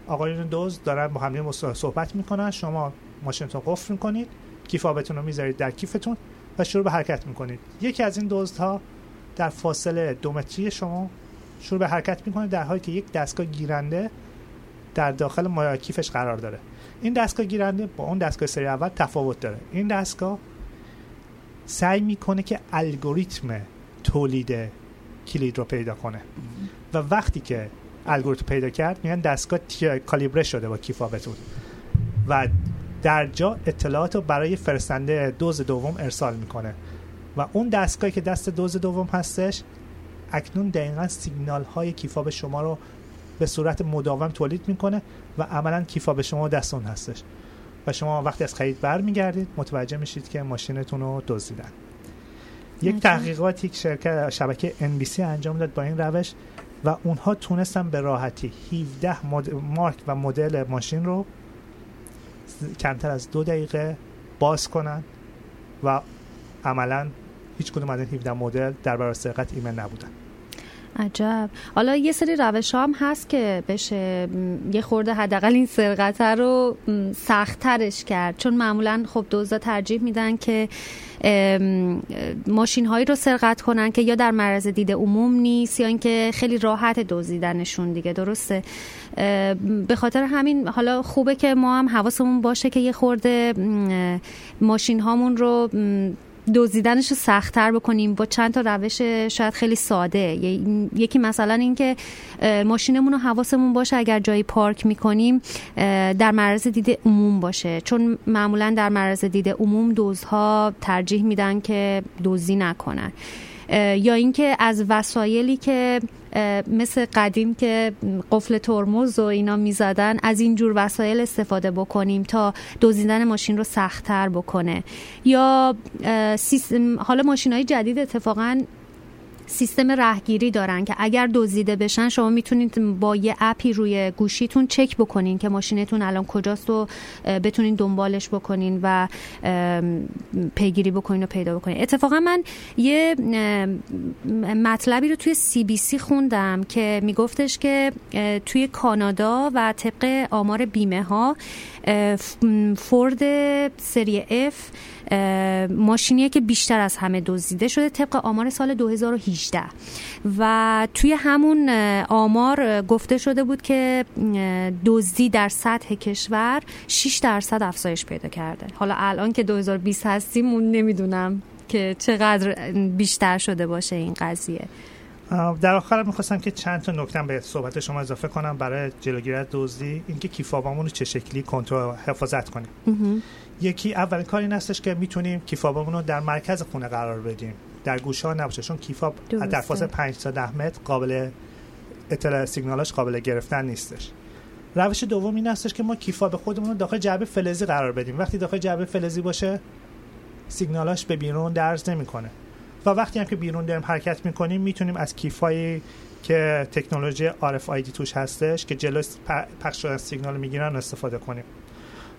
آقایون دوز دارن با هم صحبت می‌کنن شما ماشین تو قفل می‌کنید. کیفابتون رو می‌ذارید در کیفتون و شروع به حرکت می‌کنید. یکی از این دزدها در فاصله دو متری شما شروع به حرکت می‌کنه در حالی که یک دستگاه گیرنده در داخل کیفش قرار داره. این دستگاه گیرنده با اون دستگاه سری اول تفاوت داره. این دستگاه سعی می‌کنه که الگوریتم تولید کلید رو پیدا کنه. و وقتی که الگوریتم پیدا کرد میگن دستگاه کالیبره شده با کیفابتون. و در جا اطلاعات رو برای فرستنده دوز دوم ارسال می‌کنه. و اون دستگاهی که دست دوز دوم هستش اکنون دقیقا سیگنال های کیفاب شما رو به صورت مداوم تولید می‌کنه و عملا کیفا شما دستون هستش. و شما وقتی از خرید برمیگردید متوجه میشید که ماشینتون رو دزدیدن یک تحقیقاتی که شرکت شبکه NBC انجام داد با این روش و اونها تونستن به راحتی 17 مارک و مدل ماشین رو کمتر از دو دقیقه باز کنن و عملا هیچ کدوم از این 17 مدل در برابر سرقت ایمن نبودن. عجب. حالا یه سری روش هم هست که بشه یه خورده حداقل این سرقت رو سختترش کرد. چون معمولا خب دوزا ترجیح میدن که ماشین هایی رو سرقت کنن که یا در معرض دید عموم نیست یا اینکه خیلی راحت دزدیدنشون دیگه درسته؟ به خاطر همین حالا خوبه که ما هم حواسمون باشه که یه خورده ماشین هامون رو دزدیدنش رو سختتر بکنیم با چند تا روش شاید خیلی ساده. یکی مثلا اینکه ماشینمون رو حواسمون باشه اگر جایی پارک می‌کنیم در معرض دید عموم باشه. چون معمولا در معرض دید عموم دوزها ترجیح میدن که دزدی نکنن. یا اینکه از وسایلی که مثل قدیم که قفل ترمز و اینا می‌زدن از این جور وسایل استفاده بکنیم تا دزدیدن ماشین رو سختتر بکنه. یا حالا ماشین های جدید اتفاقا سیستم رهگیری دارن که اگر دزدیده بشن شما می‌تونید با یه اپی روی گوشیتون چک بکنین که ماشینتون الان کجاست و بتونین دنبالش بکنین و پیگیری بکنین و پیدا بکنین. اتفاقا من یه مطلبی رو توی سی بی سی خوندم که میگفتش که توی کانادا و طبق آمار بیمه ها فورد سری اف ماشینیه که بیشتر از همه دزدیده شده طبق آمار سال 2018 و توی همون آمار گفته شده بود که دزدی در سطح کشور 6 درصد افزایش پیدا کرده. حالا الان که 2020 هستیم نمی‌دونم که چقدر بیشتر شده باشه این قضیه. در آخر می‌خواستم که چند تا نکته به صحبت شما اضافه کنم برای جلوگیری از دزدی. اینکه کیفابامون رو چه شکلی کنترل حفاظت کنیم. یکی اولین کاری این هستش که می‌تونیم کیفابمون رو در مرکز خونه قرار بدیم. در گوشه ها نباشه چون کیفاب در فاصله 5 تا 10 متر قابل اطلاع سیگنالش قابل گرفتن نیستش. روش دوم این هستش که ما کیفاب خودمون رو داخل جعبه فلزی قرار بدیم. وقتی داخل جعبه فلزی باشه سیگنالاش به بیرون درز نمی‌کنه. و وقتی هم که بیرون داریم حرکت می‌کنیم می‌تونیم از کیفایی که تکنولوژی RFID توش هستش که جلوی پخش شدن سیگنال می‌گیرن استفاده کنیم.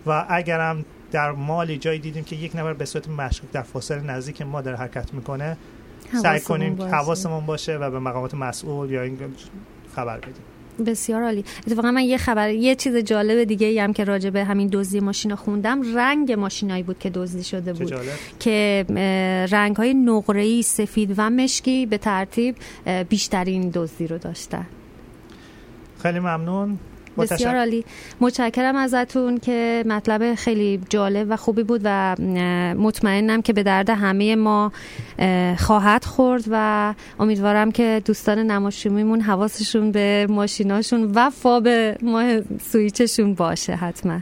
و اگرم در مالی جایی دیدیم که یک نفر به صورت مشکوک در فاصله نزدیک ما در حرکت می‌کنه سعی کنیم حواسمون باشه و به مقامات مسئول یا این خبر بدیم. بسیار عالی. اتفاقا من یه خبر یه چیز جالب دیگه هم که راجع به همین دزدی ماشین خوندم. رنگ ماشینایی بود که دزدی شده بود. که رنگ های نقره‌ای سفید و مشکی به ترتیب بیشترین دزدی رو داشتن. خیلی ممنون. بسیار عالی. متشکرم ازتون که مطلب خیلی جالب و خوبی بود و مطمئنم که به درد همه ما خواهد خورد و امیدوارم که دوستان نماشومیمون حواسشون به ماشیناشون و فاب ماه سویچشون باشه حتما.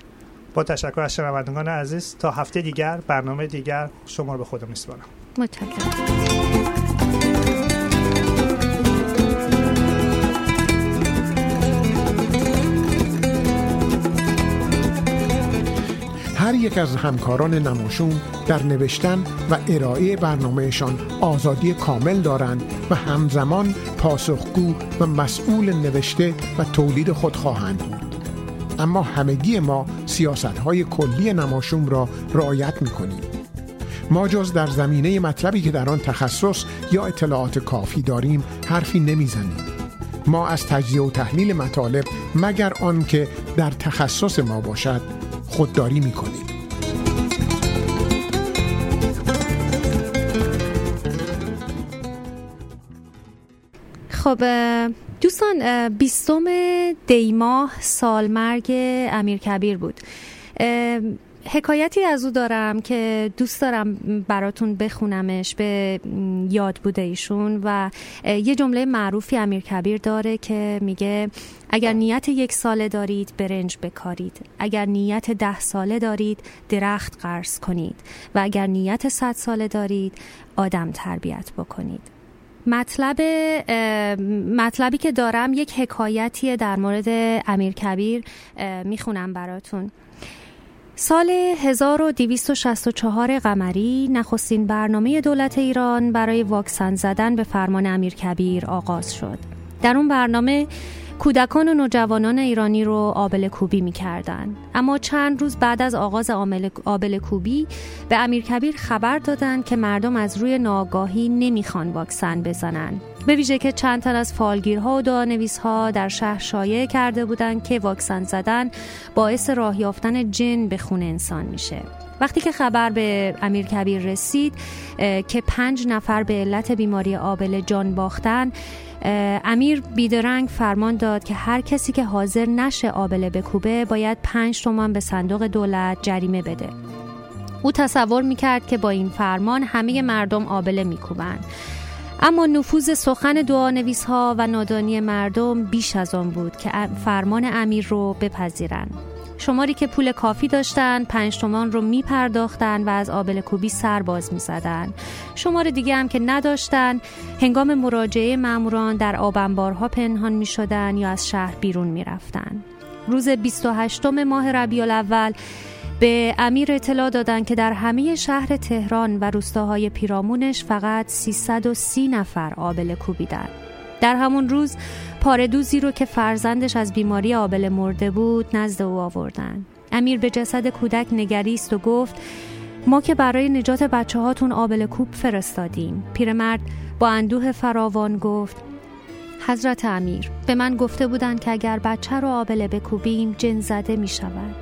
با تشکر از شنوندگان عزیز. تا هفته دیگر برنامه دیگر شما رو به خودم میسپارم. متشکرم. هر یک از همکاران نماشوم در نوشتن و ارائه برنامهشان آزادی کامل دارند و همزمان پاسخگو و مسئول نوشته و تولید خود خواهند بود. اما همگی ما سیاست های کلی نماشوم را رعایت می کنیم ما جز در زمینه مطلبی که در آن تخصص یا اطلاعات کافی داریم حرفی نمی‌زنیم. ما از تجزیه و تحلیل مطالب مگر آن که در تخصص ما باشد؟ خودداری می‌کنیم. خب دوستان بیستم دیماه سالمرگ امیر کبیر بود حکایتی از او دارم که دوست دارم براتون بخونمش به یاد بوده ایشون و یه جمله معروفی امیر کبیر داره که میگه اگر نیت یک ساله دارید برنج بکارید. اگر نیت ده ساله دارید درخت قرض کنید. و اگر نیت صد ساله دارید آدم تربیت بکنید. مطلب مطلبی که دارم یک حکایتیه در مورد امیر کبیر می‌خونم براتون. سال 1264 قمری نخستین برنامه دولت ایران برای واکسن زدن به فرمان امیر کبیر آغاز شد. در اون برنامه کودکان و نوجوانان ایرانی رو آبل کوبی می کردن. اما چند روز بعد از آغاز آبل کوبی به امیر کبیر خبر دادند که مردم از روی ناگاهی نمی‌خوان واکسن بزنن. به ویژه که چند تن از فالگیرها و دعانویسها در شهر شایع کرده بودند که واکسن زدن باعث راه یافتن جن به خون انسان میشه. وقتی که خبر به امیر کبیر رسید که پنج نفر به علت بیماری آبل جان باختن امیر بیدرنگ فرمان داد که هر کسی که حاضر نشه آبله بکوبه باید پنج تومان به صندوق دولت جریمه بده. او تصور می‌کرد که با این فرمان همه مردم آبله میکوبند. اما نفوذ سخن دعانویس ها و نادانی مردم بیش از آن بود که فرمان امیر رو بپذیرند. شماری که پول کافی داشتن پنج تومان رو می پرداختن و از آبل کوبی سر باز می زدن. شمار دیگه هم که نداشتن هنگام مراجعه ماموران در آبنبارها پنهان می شدن یا از شهر بیرون می رفتن. روز 28 ماه ربیع الاول به امیر اطلاع دادند که در همه شهر تهران و روستاهای پیرامونش فقط 330 نفر آبل کوبیدن. در همون روز پاردوزی رو که فرزندش از بیماری آبل مرده بود نزد او آوردن. امیر به جسد کودک نگریست و گفت ما که برای نجات بچه هاتون آبل کوب فرستادیم. پیرمرد با اندوه فراوان گفت حضرت امیر به من گفته بودند که اگر بچه رو آبله بکوبیم جن زده می شود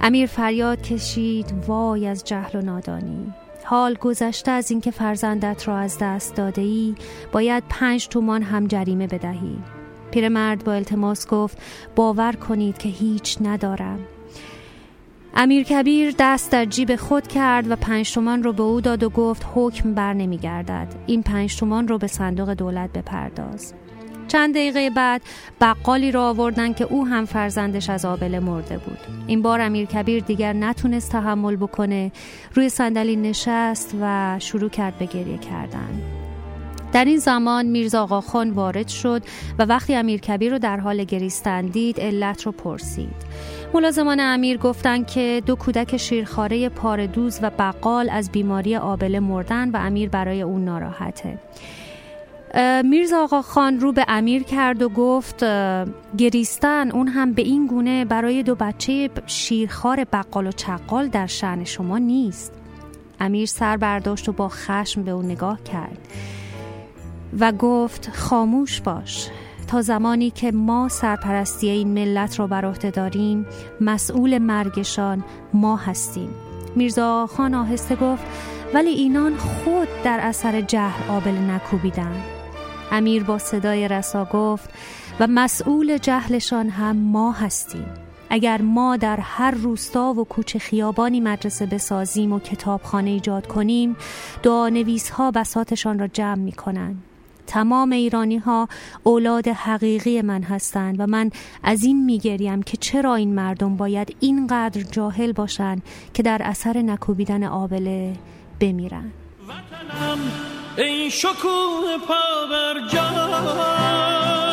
امیر فریاد کشید وای از جهل و نادانی. حال گذشته از اینکه فرزندت را از دست داده ای باید پنج تومان هم جریمه بدهی. پیرمرد با التماس گفت باور کنید که هیچ ندارم. امیر کبیر دست در جیب خود کرد و پنج تومان رو به او داد و گفت حکم بر نمی گردد. این پنج تومان رو به صندوق دولت بپرداز. چند دقیقه بعد بقالی را آوردن که او هم فرزندش از آبله مرده بود. این بار امیر کبیر دیگر نتونست تحمل بکنه. روی صندلی نشست و شروع کرد به گریه کردن. در این زمان میرزا آقا خان وارد شد و وقتی امیر کبیر رو در حال گریستن دید علت رو پرسید. ملازمان امیر گفتند که دو کودک شیرخواره پاردوز و بقال از بیماری آبله مردن و امیر برای اون ناراحته. میرزا آقا خان رو به امیر کرد و گفت گریستن اون هم به این گونه برای دو بچه شیرخوار بقال و چقال در شعن شما نیست. امیر سر برداشت و با خشم به اون نگاه کرد و گفت خاموش باش. تا زمانی که ما سرپرستی این ملت را بر عهده داریم مسئول مرگشان ما هستیم. میرزا خان آهسته گفت ولی اینان خود در اثر جهل آبل نکوبیدند امیر با صدای رسا گفت و مسئول جهلشان هم ما هستیم. اگر ما در هر روستا و کوچه خیابانی مدرسه بسازیم و کتابخانه ایجاد کنیم دعانویس ها بساتشان را جمع می کنند تمام ایرانی ها اولاد حقیقی من هستند و من از این میگریم که چرا این مردم باید اینقدر جاهل باشند که در اثر نکوبیدن آبله بمیرن. ای شکوه پا بر جا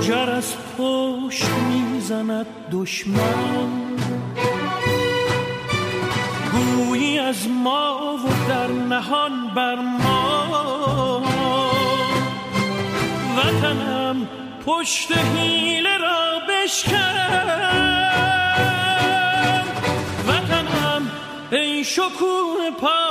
خنجر از پشت می‌زند دشمن؟ گویی از ما و در نهان بر ما. وطنم پشت حیله را بشکن. وطنم ای شکوه پا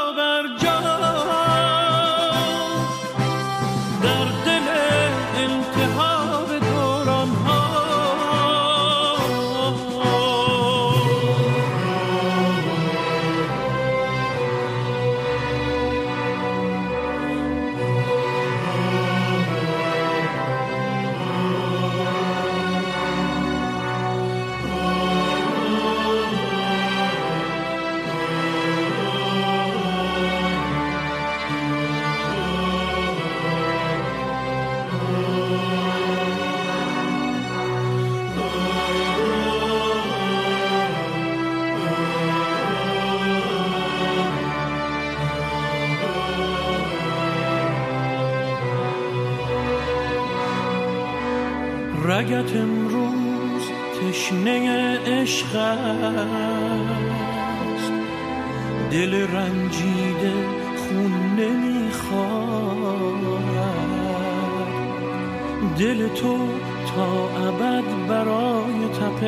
عشق است دل رنجیده خون نمی‌خواد. دل تو تا ابد برای تپش.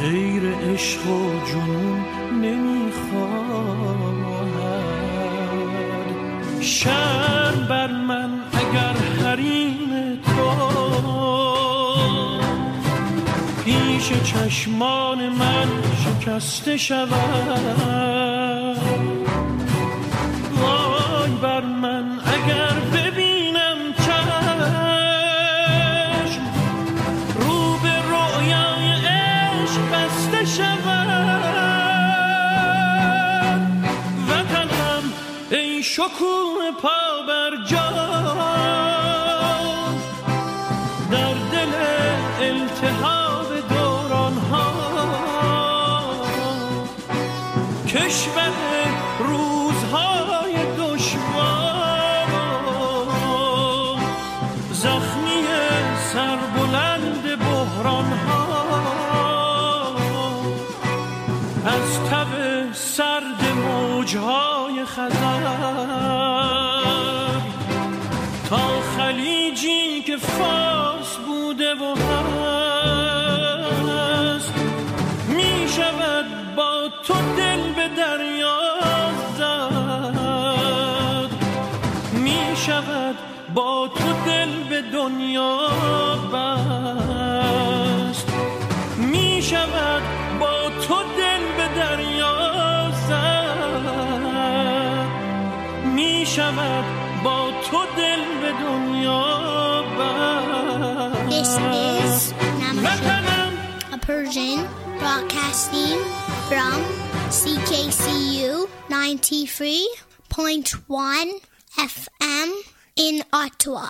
غیر عشق و جنون چشمان من شکسته شود. شود با تو دل به دنیا This is بست Namashu, a Persian broadcasting from CKCU 93.1 FM in Ottawa.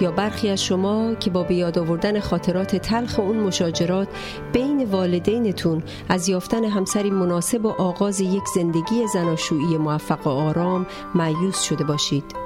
یا برخی از شما که با بیاد آوردن خاطرات تلخ اون مشاجرات بین والدینتون از یافتن همسری مناسب و آغاز یک زندگی زناشویی موفق و آرام معیوس شده باشید.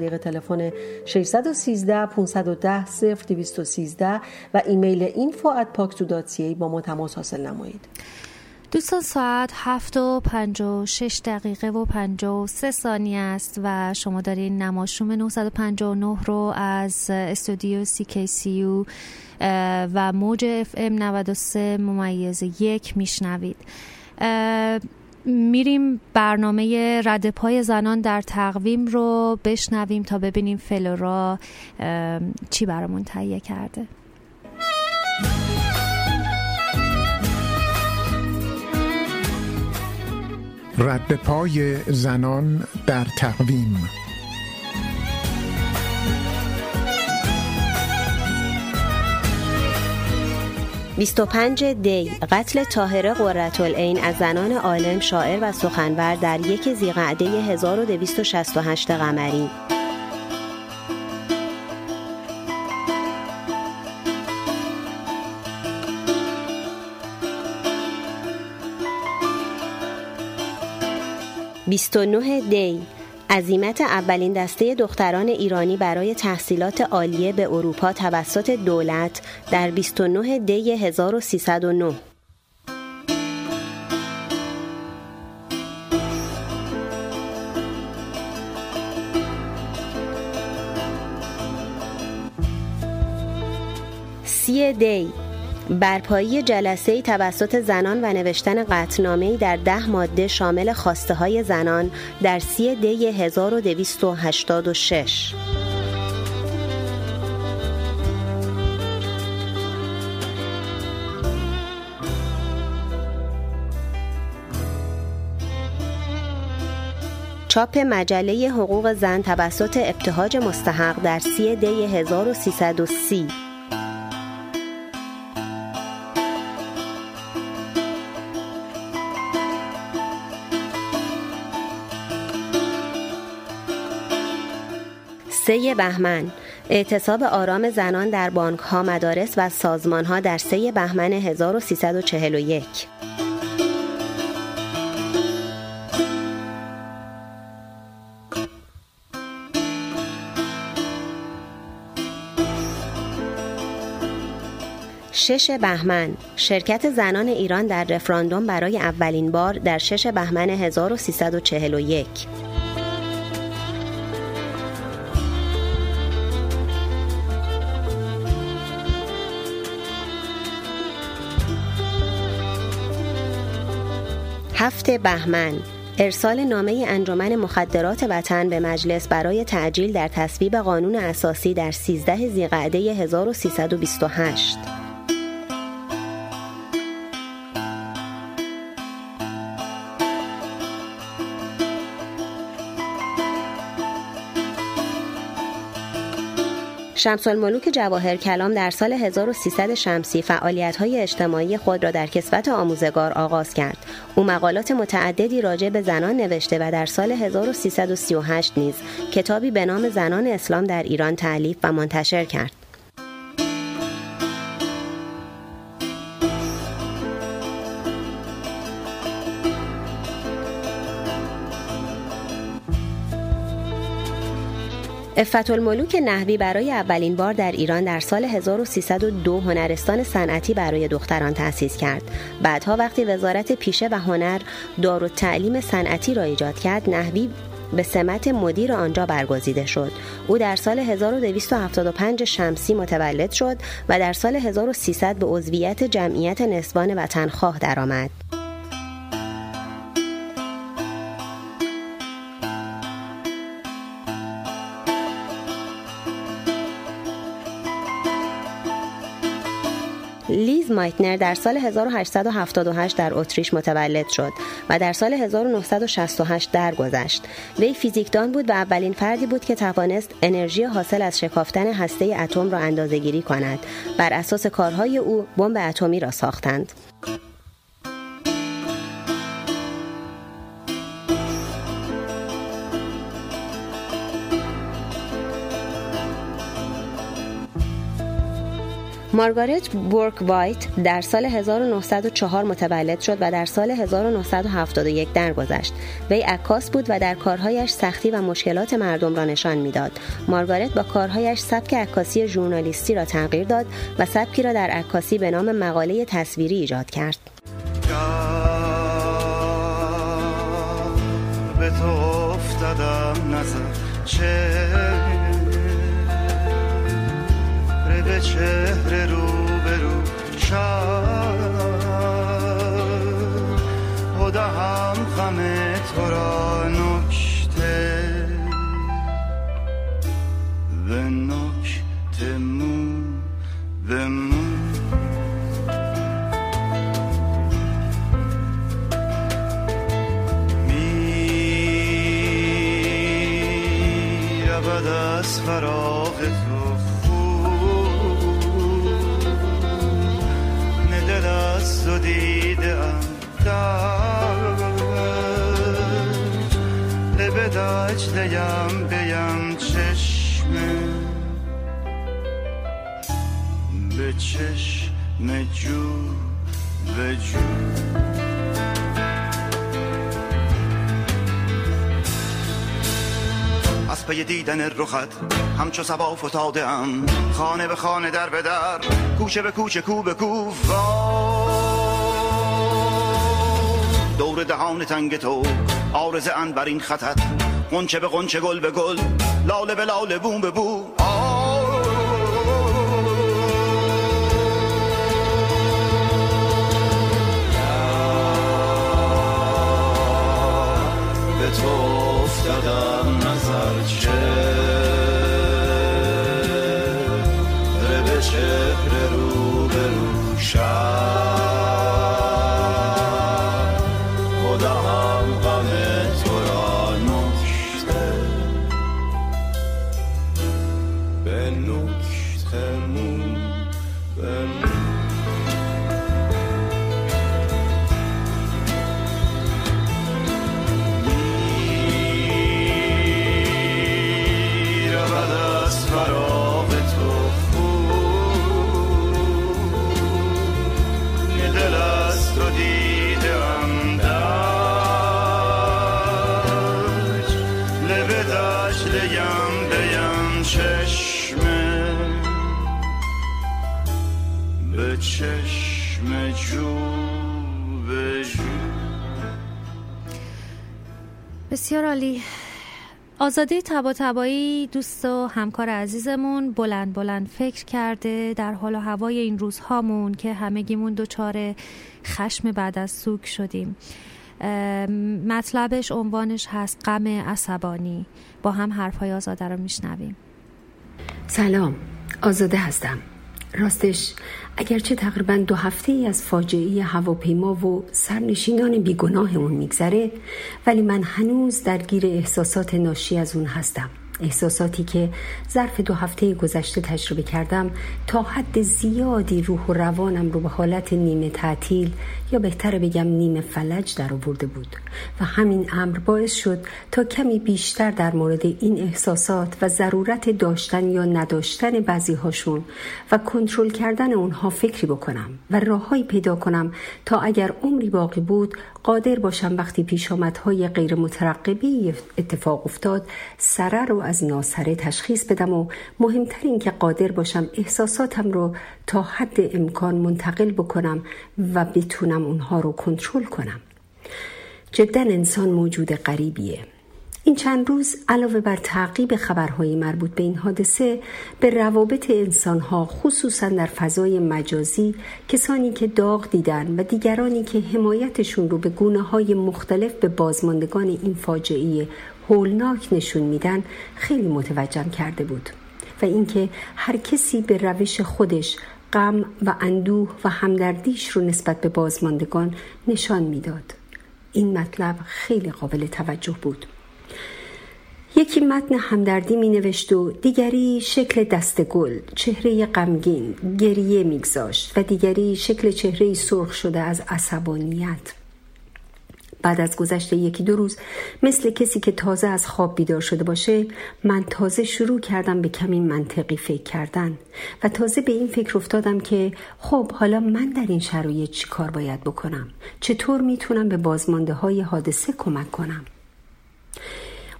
طریق تلفن 613 510 0213 و ایمیل at با ما تماس حاصل نمایید. دوستان ساعت هفت و پنج و شش دقیقه و پنج و سه ثانیه است و شما دارین نماشوم 959 رو از استودیو سی و موج ام 93 ممیز یک میشنوید میریم برنامه رد پای زنان در تقویم رو بشنویم تا ببینیم فلورا چی برامون تهیه کرده. رد پای زنان در تقویم 25 دی. قتل طاهره قرتالعین از زنان عالم شاعر و سخنور در یک زیقعده 1268 قمری. بیست دی. عزیمت اولین دسته دختران ایرانی برای تحصیلات عالیه به اروپا توسط دولت در 29 دی 1309 سی دی برپایی جلسه توسط زنان و نوشتن قطنامه در ده ماده شامل خواسته های زنان در سی دی 1286 چاپ مجله حقوق زن توسط ابتهاج مستحق در سی دی 1330 سه بهمن. اعتصاب آرام زنان در بانک ها مدارس و سازمان ها در سه بهمن 1341 شش بهمن. شرکت زنان ایران در رفراندوم برای اولین بار در شش بهمن 1341 هفت بهمن. ارسال نامه انجمن مخدرات وطن به مجلس برای تعجیل در تصویب قانون اساسی در 13 زیقعده 1328 شمس الملوک جواهر کلام در سال 1300 شمسی فعالیت های اجتماعی خود را در کسبت آموزگار آغاز کرد. او مقالات متعددی راجع به زنان نوشته و در سال 1338 نیز کتابی به نام زنان اسلام در ایران تعلیف و منتشر کرد. افت الملوک نحوی برای اولین بار در ایران در سال 1302 هنرستان صنعتی برای دختران تأسیس کرد. بعدها وقتی وزارت پیشه و هنر دار و تعلیم صنعتی را ایجاد کرد، نحوی به سمت مدیر آنجا برگزیده شد او در سال 1275 شمسی متولد شد و در سال 1300 به عضویت جمعیت نسبان وطنخواه درآمد. مایتنر در سال 1878 در اتریش متولد شد و در سال 1968 درگذشت. وی فیزیکدان بود و اولین فردی بود که توانست انرژی حاصل از شکافتن هسته اتم را اندازهگیری کند. بر اساس کارهای او بمب اتمی را ساختند. مارگارت بورک وایت در سال 1904 متولد شد و در سال 1971 درگذشت. وی عکاس بود و در کارهایش سختی و مشکلات مردم را نشان می‌داد. مارگارت با کارهایش سبک عکاسی ژورنالیستی را تغییر داد و سبکی را در عکاسی به نام مقاله تصویری ایجاد کرد. به تو افتادم نظر به چهره رو به رو شد خدا هم غم تو را نکته. به نکته مو به مو. می رود از فراغ تو. و دیدم در لب دجلیم بیم چشمه به چشم جو به جو. از پی دیدن رخت همچو سبا فتاده ام. خانه به خانه در به در کوچه به کوچه کو به کو دور دهان تنگ تو آرز ان بر این خطت. قنچه به قنچه گل به گل لاله به لاله بوم به بو به تو بسیار عالی. آزادی تبا تبایی دوست و همکار عزیزمون بلند بلند فکر کرده در حال و هوای این روزهامون که همگیمون دچار خشم بعد از سوک شدیم. مطلبش عنوانش هست غم عصبانی. با هم حرفهای آزاده رو میشنویم. سلام آزاده هستم. راستش اگرچه تقریبا دو هفته ای از فاجعه هواپیما و سرنشینان بیگناه اون میگذره ولی من هنوز درگیر احساسات ناشی از اون هستم. احساساتی که ظرف دو هفته گذشته تجربه کردم تا حد زیادی روح و روانم رو به حالت نیمه تعطیل یا بهتر بگم نیمه فلج در آورده بود و همین امر باعث شد تا کمی بیشتر در مورد این احساسات و ضرورت داشتن یا نداشتن بعضی هاشون و کنترل کردن اونها فکری بکنم و راههایی پیدا کنم تا اگر عمری باقی بود قادر باشم وقتی پیش های غیر مترقبی اتفاق افتاد سره رو از ناسره تشخیص بدم و مهمتر این که قادر باشم احساساتم رو تا حد امکان منتقل بکنم و بتونم اونها رو کنترل کنم. جدا انسان موجود غریبیه. این چند روز علاوه بر تعقیب خبرهای مربوط به این حادثه به روابط انسانها خصوصا در فضای مجازی کسانی که داغ دیدن و دیگرانی که حمایتشون رو به گونه های مختلف به بازماندگان این فاجعه هولناک نشون میدن خیلی متوجهم کرده بود. و اینکه هر کسی به روش خودش غم و اندوه و همدردیش رو نسبت به بازماندگان نشان می‌داد. این مطلب خیلی قابل توجه بود. یکی متن همدردی می نوشت و دیگری شکل دست گل چهره غمگین گریه میگذاشت و دیگری شکل چهره سرخ شده از عصبانیت. بعد از گذشته یکی دو روز مثل کسی که تازه از خواب بیدار شده باشه من تازه شروع کردم به کمی منطقی فکر کردن و تازه به این فکر افتادم که خب حالا من در این شرایط چی کار باید بکنم؟ چطور می‌تونم به بازمانده های حادثه کمک کنم؟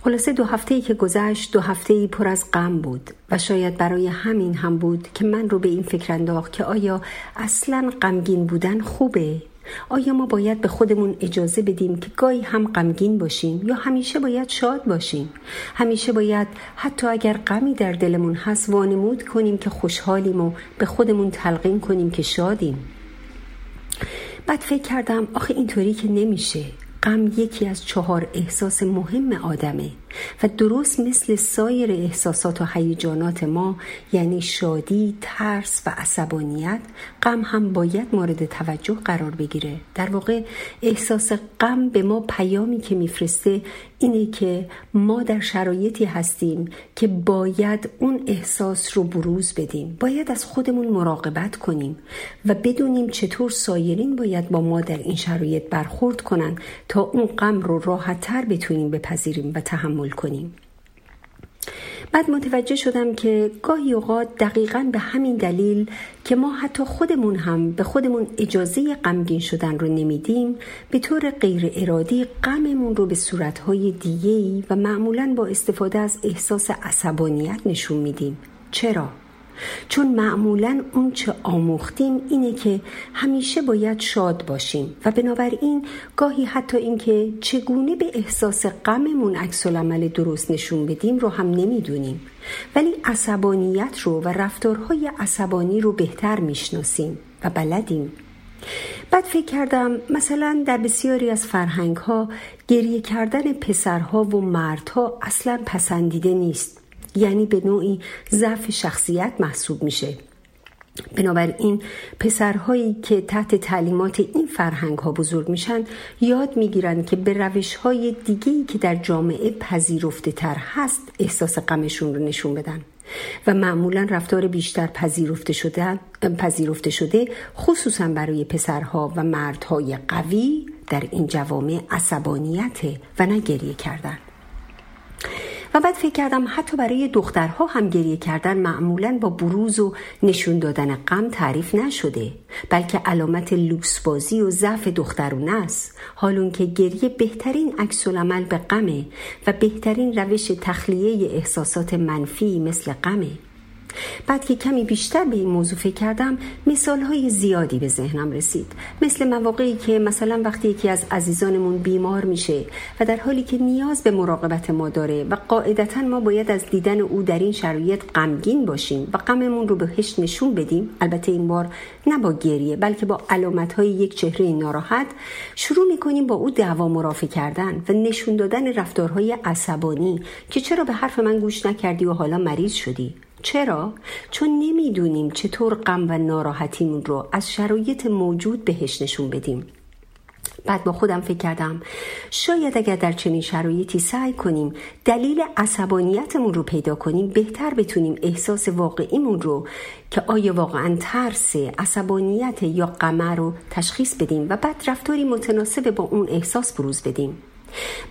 خلاصه دو هفته ای که گذشت دو هفته ای پر از غم بود و شاید برای همین هم بود که من رو به این فکر انداخت که آیا اصلا غمگین بودن خوبه؟ آیا ما باید به خودمون اجازه بدیم که گاهی هم غمگین باشیم یا همیشه باید شاد باشیم؟ همیشه باید حتی اگر غمی در دلمون هست وانمود کنیم که خوشحالیم و به خودمون تلقین کنیم که شادیم. بعد فکر کردم آخه اینطوری که نمیشه. غم یکی از چهار احساس مهم آدمه. و درست مثل سایر احساسات و هیجانات ما یعنی شادی، ترس و عصبانیت غم هم باید مورد توجه قرار بگیره. در واقع احساس غم به ما پیامی که میفرسته اینه که ما در شرایطی هستیم که باید اون احساس رو بروز بدیم. باید از خودمون مراقبت کنیم و بدونیم چطور سایرین باید با ما در این شرایط برخورد کنن تا اون غم رو راحتتر بتونیم بپذیریم و تحمل کنیم بعد متوجه شدم که گاهی اوقات دقیقا به همین دلیل که ما حتی خودمون هم به خودمون اجازه غمگین شدن رو نمیدیم به طور غیر ارادی غممون رو به صورتهای دیگهی و معمولا با استفاده از احساس عصبانیت نشون میدیم چرا؟ چون معمولا اون چه آموختیم اینه که همیشه باید شاد باشیم و بنابراین گاهی حتی اینکه چگونه به احساس غممون عکس عمل درست نشون بدیم رو هم نمی‌دونیم. ولی عصبانیت رو و رفتارهای عصبانی رو بهتر می‌شناسیم و بلدیم. بعد فکر کردم مثلا در بسیاری از فرهنگ ها گریه کردن پسرها و مردها اصلا پسندیده نیست. یعنی به نوعی ضعف شخصیت محسوب میشه. بنابراین پسرهایی که تحت تعلیمات این فرهنگ ها بزرگ میشن یاد می‌گیرن که به روش های دیگهی که در جامعه پذیرفته تر هست احساس غمشون رو نشون بدن. و معمولا رفتار بیشتر پذیرفته شده, پذیرفته شده خصوصا برای پسرها و مردهای قوی در این جوامع عصبانیت و نگریه کردن. و بعد فکر کردم حتی برای دخترها هم گریه کردن معمولا با بروز و نشون دادن غم تعریف نشده بلکه علامت لوکس بازی و ضعف دخترونه است. حال که گریه بهترین عکس به غمه و بهترین روش تخلیه احساسات منفی مثل غمه. بعد که کمی بیشتر به این موضوع فکر کردم مثال های زیادی به ذهنم رسید. مثل مواقعی که مثلا وقتی یکی از عزیزانمون بیمار میشه و در حالی که نیاز به مراقبت ما داره و قاعدتا ما باید از دیدن او در این شرایط غمگین باشیم و غممون رو بهش نشون بدیم البته این بار نه با گریه بلکه با علامت های یک چهره ناراحت شروع می‌کنیم با او دعوا مرافع کردن و نشون دادن رفتارهای عصبانی که چرا به حرف من گوش نکردی و حالا مریض شدی. چرا؟ چون نمی‌دونیم چطور غم و ناراحتیمون رو از شرایط موجود بهش نشون بدیم بعد با خودم فکر کردم شاید اگر در چنین شرایطی سعی کنیم دلیل عصبانیتمون رو پیدا کنیم بهتر بتونیم احساس واقعیمون رو که آیا واقعا ترس عصبانیت یا غمه رو تشخیص بدیم و بعد رفتاری متناسب با اون احساس بروز بدیم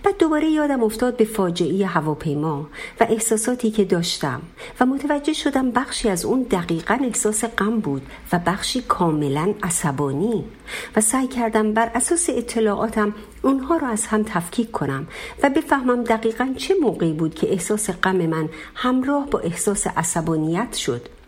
بعد دوباره یادم افتاد به فاجعه هواپیما و احساساتی که داشتم و متوجه شدم بخشی از اون دقیقا احساس غم بود و بخشی کاملا عصبانی و سعی کردم بر اساس اطلاعاتم اونها رو از هم تفکیک کنم و بفهمم دقیقا چه موقعی بود که احساس غم من همراه با احساس عصبانیت شد.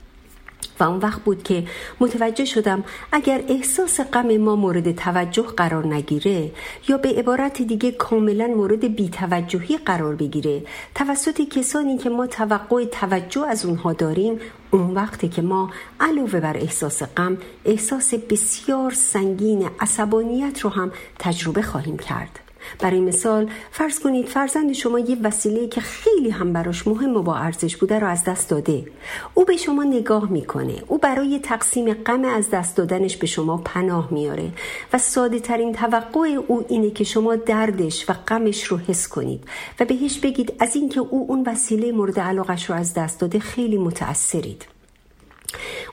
و اون وقت بود که متوجه شدم اگر احساس غم ما مورد توجه قرار نگیره یا به عبارت دیگه کاملا مورد بیتوجهی قرار بگیره توسط کسانی که ما توقع توجه از اونها داریم اون وقتی که ما علاوه بر احساس غم احساس بسیار سنگین عصبانیت رو هم تجربه خواهیم کرد. برای مثال فرض کنید فرزند شما یه وسیله که خیلی هم براش مهم و با ارزش بوده رو از دست داده. او به شما نگاه می‌کنه. او برای تقسیم غم از دست دادنش به شما پناه میاره و ساده ترین توقع او اینه که شما دردش و غمش رو حس کنید و بهش بگید از اینکه او اون وسیله مورد علاقش رو از دست داده خیلی متأثرید.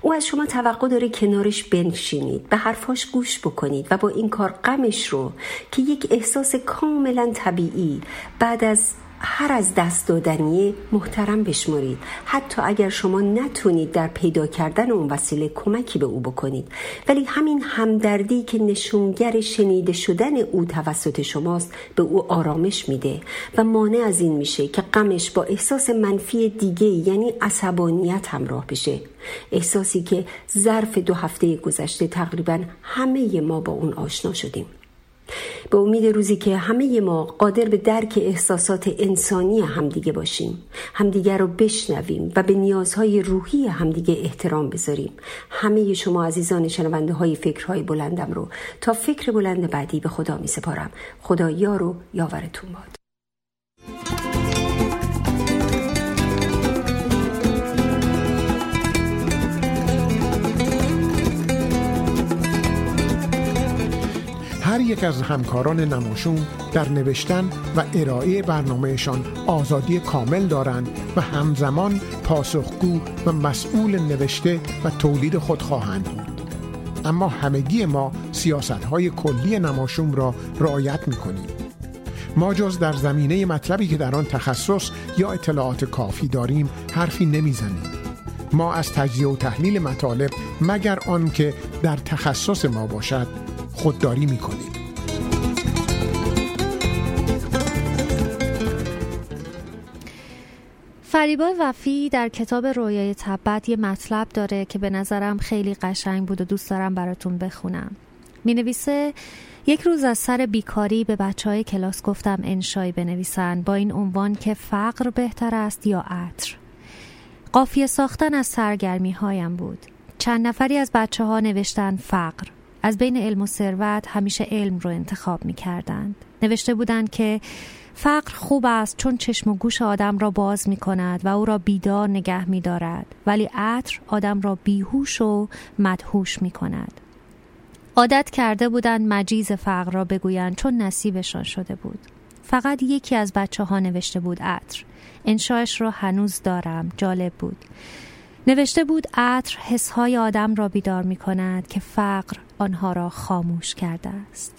او از شما توقع داره کنارش بنشینید به حرفاش گوش بکنید و با این کار غمش رو که یک احساس کاملا طبیعی بعد از هر از دست دادنیه محترم بشمرید. حتی اگر شما نتونید در پیدا کردن اون وسیله کمکی به او بکنید. ولی همین همدردی که نشونگر شنیده شدن او توسط شماست به او آرامش میده و مانع از این میشه که غمش با احساس منفی دیگه یعنی عصبانیت همراه بشه. احساسی که ظرف دو هفته گذشته تقریبا همه ما با اون آشنا شدیم. به امید روزی که همه ما قادر به درک احساسات انسانی همدیگه باشیم همدیگه رو بشنویم و به نیازهای روحی همدیگه احترام بذاریم. همه شما عزیزان شنونده های فکرهای بلندم رو تا فکر بلند بعدی به خدا می سپارم خدا یار و یاورتون باد. هر یک از همکاران نماشون در نوشتن و ارائه برنامهشان آزادی کامل دارند و همزمان پاسخگو و مسئول نوشته و تولید خود خواهند بود. اما همگی ما سیاست های کلی نماشوم را رعایت می کنیم. ما جز در زمینه مطلبی که در آن تخصص یا اطلاعات کافی داریم حرفی نمی‌زنیم. ما از تجزیه و تحلیل مطالب مگر آن که در تخصص ما باشد؟ خودداری می‌کنیم. فریبا وفی در کتاب رویای تبت یه مطلب داره که به نظرم خیلی قشنگ بود و دوست دارم براتون بخونم. می نویسه یک روز از سر بیکاری به بچه های کلاس گفتم انشایی بنویسن با این عنوان که فقر بهتر است یا عطر. قافیه ساختن از سرگرمی هایم بود. چند نفری از بچه ها نوشتن فقر. از بین علم و ثروت همیشه علم رو انتخاب می کردند. نوشته بودند که فقر خوب است چون چشم و گوش آدم را باز می کند و او را بیدار نگه می دارد ولی عطر آدم را بیهوش و مدهوش می کند. عادت کرده بودند مجیز فقر را بگویند چون نصیبشان شده بود. فقط یکی از بچه ها نوشته بود عطر. انشایش را هنوز دارم. جالب بود. نوشته بود عطر حسهای آدم را بیدار می کند که فقر آنها را خاموش کرده است.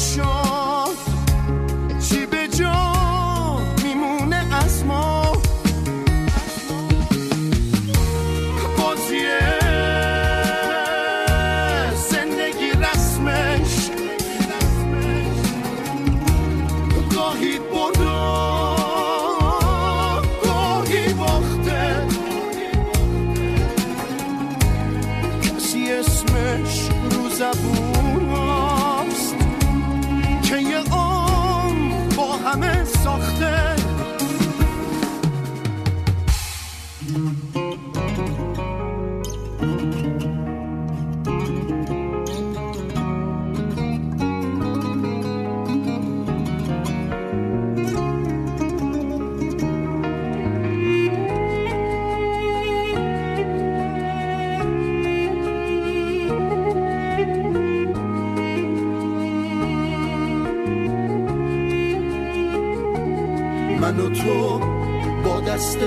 اسمش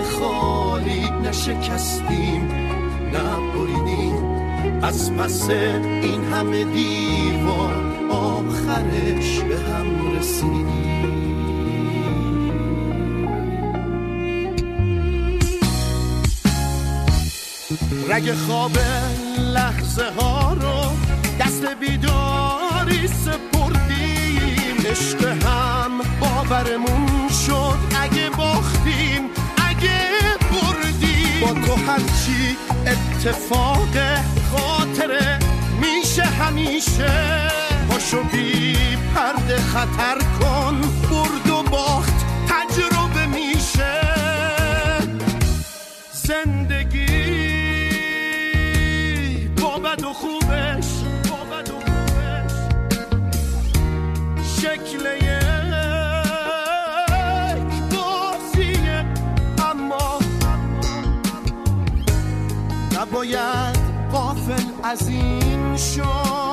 خالی نشکستیم نبریدیم از پس این همه دیوار آخرش به هم رسیدیم. رگ خواب لحظه ها رو دست بیداری سپردیم. عشق هم باورمون شد اگه باختیم تو هرچی اتفاق خاطره میشه همیشه. پاشو بی پرده خطر کن برد نباید قافل از این شد.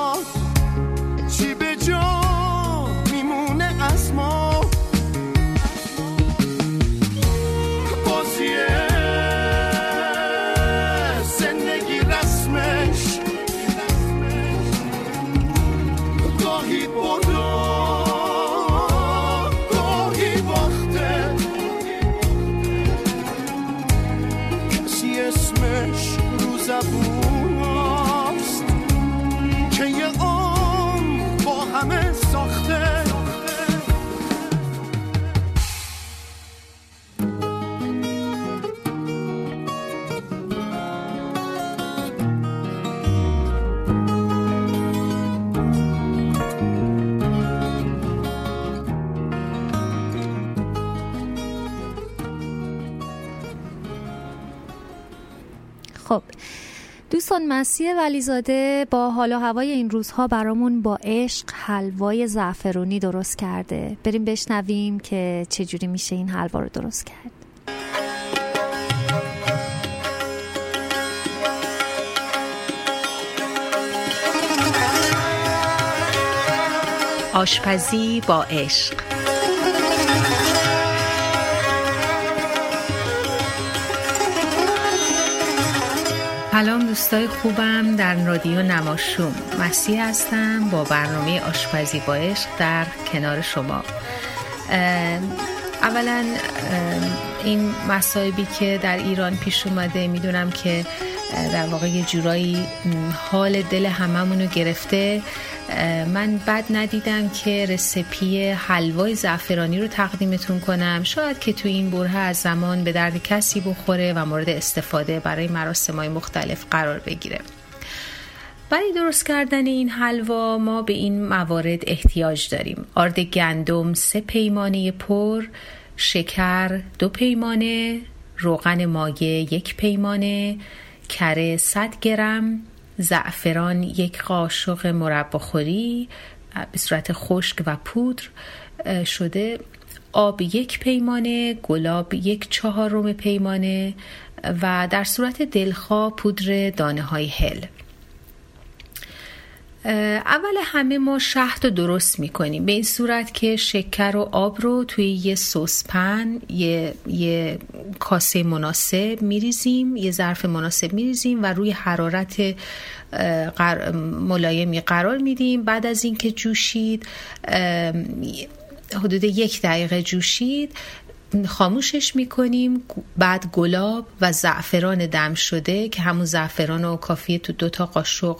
دوستان مسیح ولیزاده با حال هوای این روزها برامون با عشق حلوای زعفرونی درست کرده. بریم بشنویم که چجوری میشه این حلوا رو درست کرد. آشپزی با عشق. سلام دوستای خوبم در رادیو نماشوم. مسیح هستم با برنامه آشپزی با عشق در کنار شما. اولا این مصائبی که در ایران پیش اومده می‌دونم که در واقع یه جورایی حال دل هممونو گرفته. من بد ندیدم که رسپی حلوای زعفرانی رو تقدیمتون کنم. شاید که تو این بره از زمان به درد کسی بخوره و مورد استفاده برای مراسمهای مختلف قرار بگیره. برای درست کردن این حلوا ما به این موارد احتیاج داریم. آرد گندم سه پیمانه پر شکر دو پیمانه روغن مایه یک پیمانه کره 100 گرم زعفران یک قاشق مرباخوری به صورت خشک و پودر شده آب یک پیمانه گلاب یک چهارم پیمانه و در صورت دلخواه پودر دانه های هل. اول همه ما شهد رو درست می‌کنیم. به این صورت که شکر و آب رو توی یه سوسپن یه, یه کاسه مناسب میریزیم یه ظرف مناسب میریزیم و روی حرارت ملایمی قرار میدیم. بعد از اینکه جوشید حدود یک دقیقه جوشید خاموشش می‌کنیم. بعد گلاب و زعفران دم شده که همون زعفران رو کافیه تو دوتا قاشق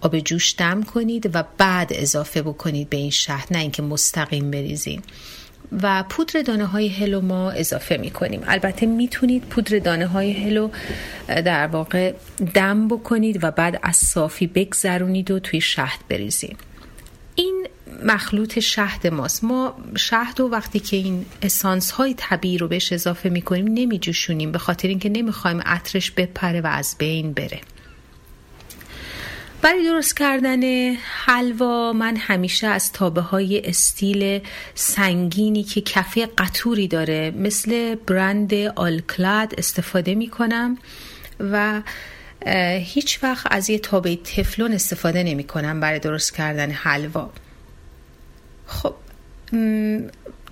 آب جوش دم کنید و بعد اضافه بکنید به این شهد نه اینکه مستقیم بریزیم و پودر دانه های هلو ما اضافه می کنیم البته می‌تونید پودر دانه های هلو در واقع دم بکنید و بعد از صافی بگذرونید و توی شهد بریزید. این مخلوط شهد ماست. ما شهد و وقتی که این اسانس های طبیعی رو بهش اضافه می کنیم نمی جوشونیم به خاطر اینکه نمی‌خوایم عطرش بپره و از بین بره. برای درست کردن حلوا من همیشه از تابه های استیل سنگینی که کفه قطوری داره مثل برند آلکلاد استفاده می کنم و هیچ وقت از یه تابه تفلون استفاده نمی کنم برای درست کردن حلوا. خب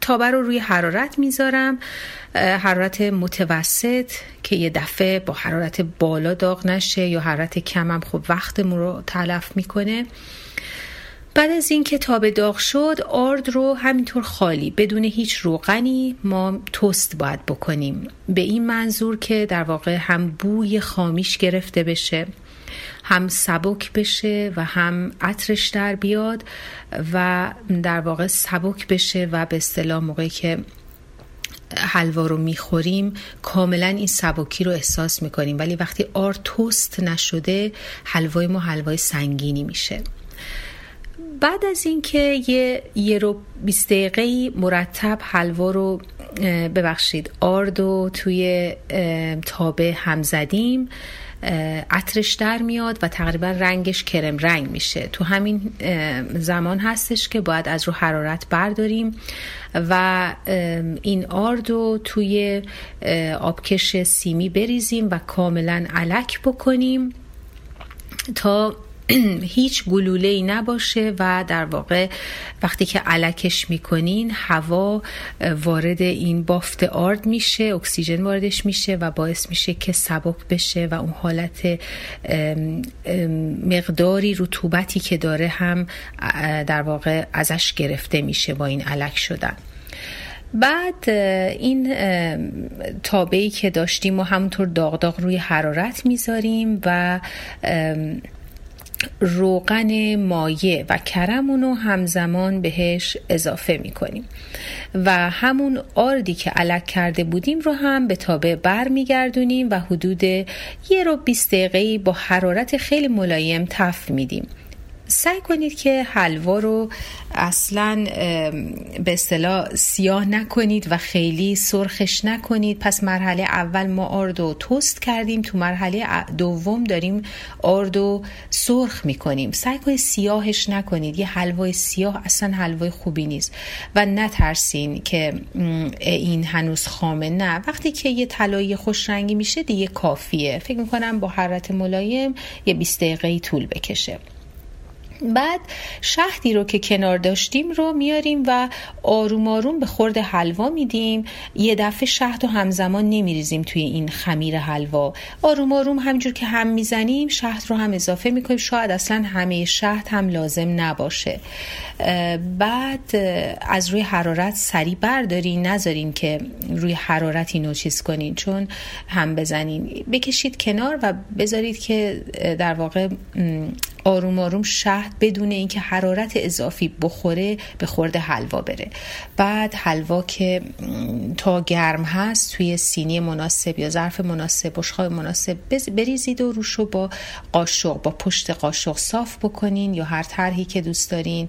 تابه رو روی حرارت می‌ذارم حرارت متوسط که یه دفعه با حرارت بالا داغ نشه یا حرارت کمم خب وقتمون رو تلف می‌کنه. بعد از اینکه تابه داغ شد آرد رو همینطور خالی بدون هیچ روغنی ما توست باید بکنیم. به این منظور که در واقع هم بوی خامیش گرفته بشه. هم سبک بشه و هم عطرش در بیاد و در واقع سبک بشه و به اصطلاح موقعی که حلوا رو می‌خوریم کاملا این سبکی رو احساس می‌کنیم. ولی وقتی آر توست نشده حلوای ما حلوای سنگینی میشه. بعد از اینکه یه یه رو 20 دقیقه مرتب حلوا رو ببخشید آرد و توی تابه هم زدیم. عطرش در میاد و تقریبا رنگش کرم رنگ میشه. تو همین زمان هستش که باید از رو حرارت برداریم و این آرد رو توی آبکش سیمی بریزیم و کاملا علک بکنیم تا هیچ گلوله ای نباشه و در واقع وقتی که علکش می‌کنین هوا وارد این بافت آرد میشه اکسیژن واردش میشه و باعث میشه که سبک بشه و اون حالت مقداری رطوبتی که داره هم در واقع ازش گرفته میشه با این علک شدن. بعد این تابعی که داشتیم و همونطور داغ داغ روی حرارت می‌ذاریم و روغن مایه و کرمونو همزمان بهش اضافه می‌کنیم. و همون آردی که علک کرده بودیم رو هم به تابه بر میگردونیم و حدود یه رو 20 دقیقه با حرارت خیلی ملایم تف میدیم. سعی کنید که حلوا رو اصلا به اصطلاح سیاه نکنید و خیلی سرخش نکنید. پس مرحله اول ما آرد و توست کردیم. تو مرحله دوم داریم آرد و سرخ می‌کنیم. سعی کنید سیاهش نکنید. یه حلوای سیاه اصلا حلوای خوبی نیست. و نترسین که این هنوز خامه نه. وقتی که یه طلایی خوش رنگی میشه دیگه کافیه. فکر می‌کنم با حرارت ملایم یه 20 دقیقه طول بکشه. بعد شهدی رو که کنار داشتیم رو میاریم و آروم آروم به خورد حلوا میدیم. یه دفعه شهد رو همزمان نمیریزیم توی این خمیر حلوا. آروم آروم همجور که هم می‌زنیم شهد رو هم اضافه می‌کنیم. شاید اصلا همه شهد هم لازم نباشه. بعد از روی حرارت سریع بردارین. نذارین که روی حرارت اینو چیز کنین چون هم بزنین. بکشید کنار و بذارید که در واقع آروم آروم شهد بدون اینکه حرارت اضافی بخوره به خورده حلوا بره. بعد حلوا که تا گرم هست توی سینی مناسب یا ظرف مناسب بشقاب مناسب بریزید و روشو با قاشق با پشت قاشق صاف بکنین یا هر طرحی که دوست دارین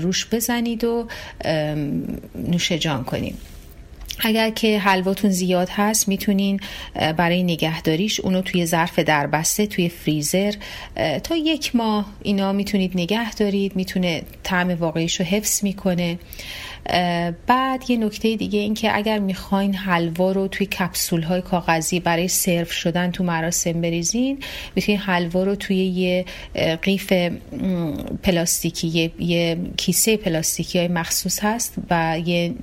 روش بزنید و نوش جان کنین. اگر که حلواتون زیاد هست می‌تونین برای نگهداریش اونو توی ظرف دربسته توی فریزر تا یک ماه اینا می‌تونید نگه دارید می‌تونه طعم واقعیش رو حفظ می‌کنه. بعد یه نکته دیگه این که اگر می‌خواین حلوا رو توی کپسول های کاغذی برای سرو شدن تو مراسم بریزین می‌تونین حلوا رو توی یه قیف پلاستیکی یه, کیسه پلاستیکی های مخصوص هست و یه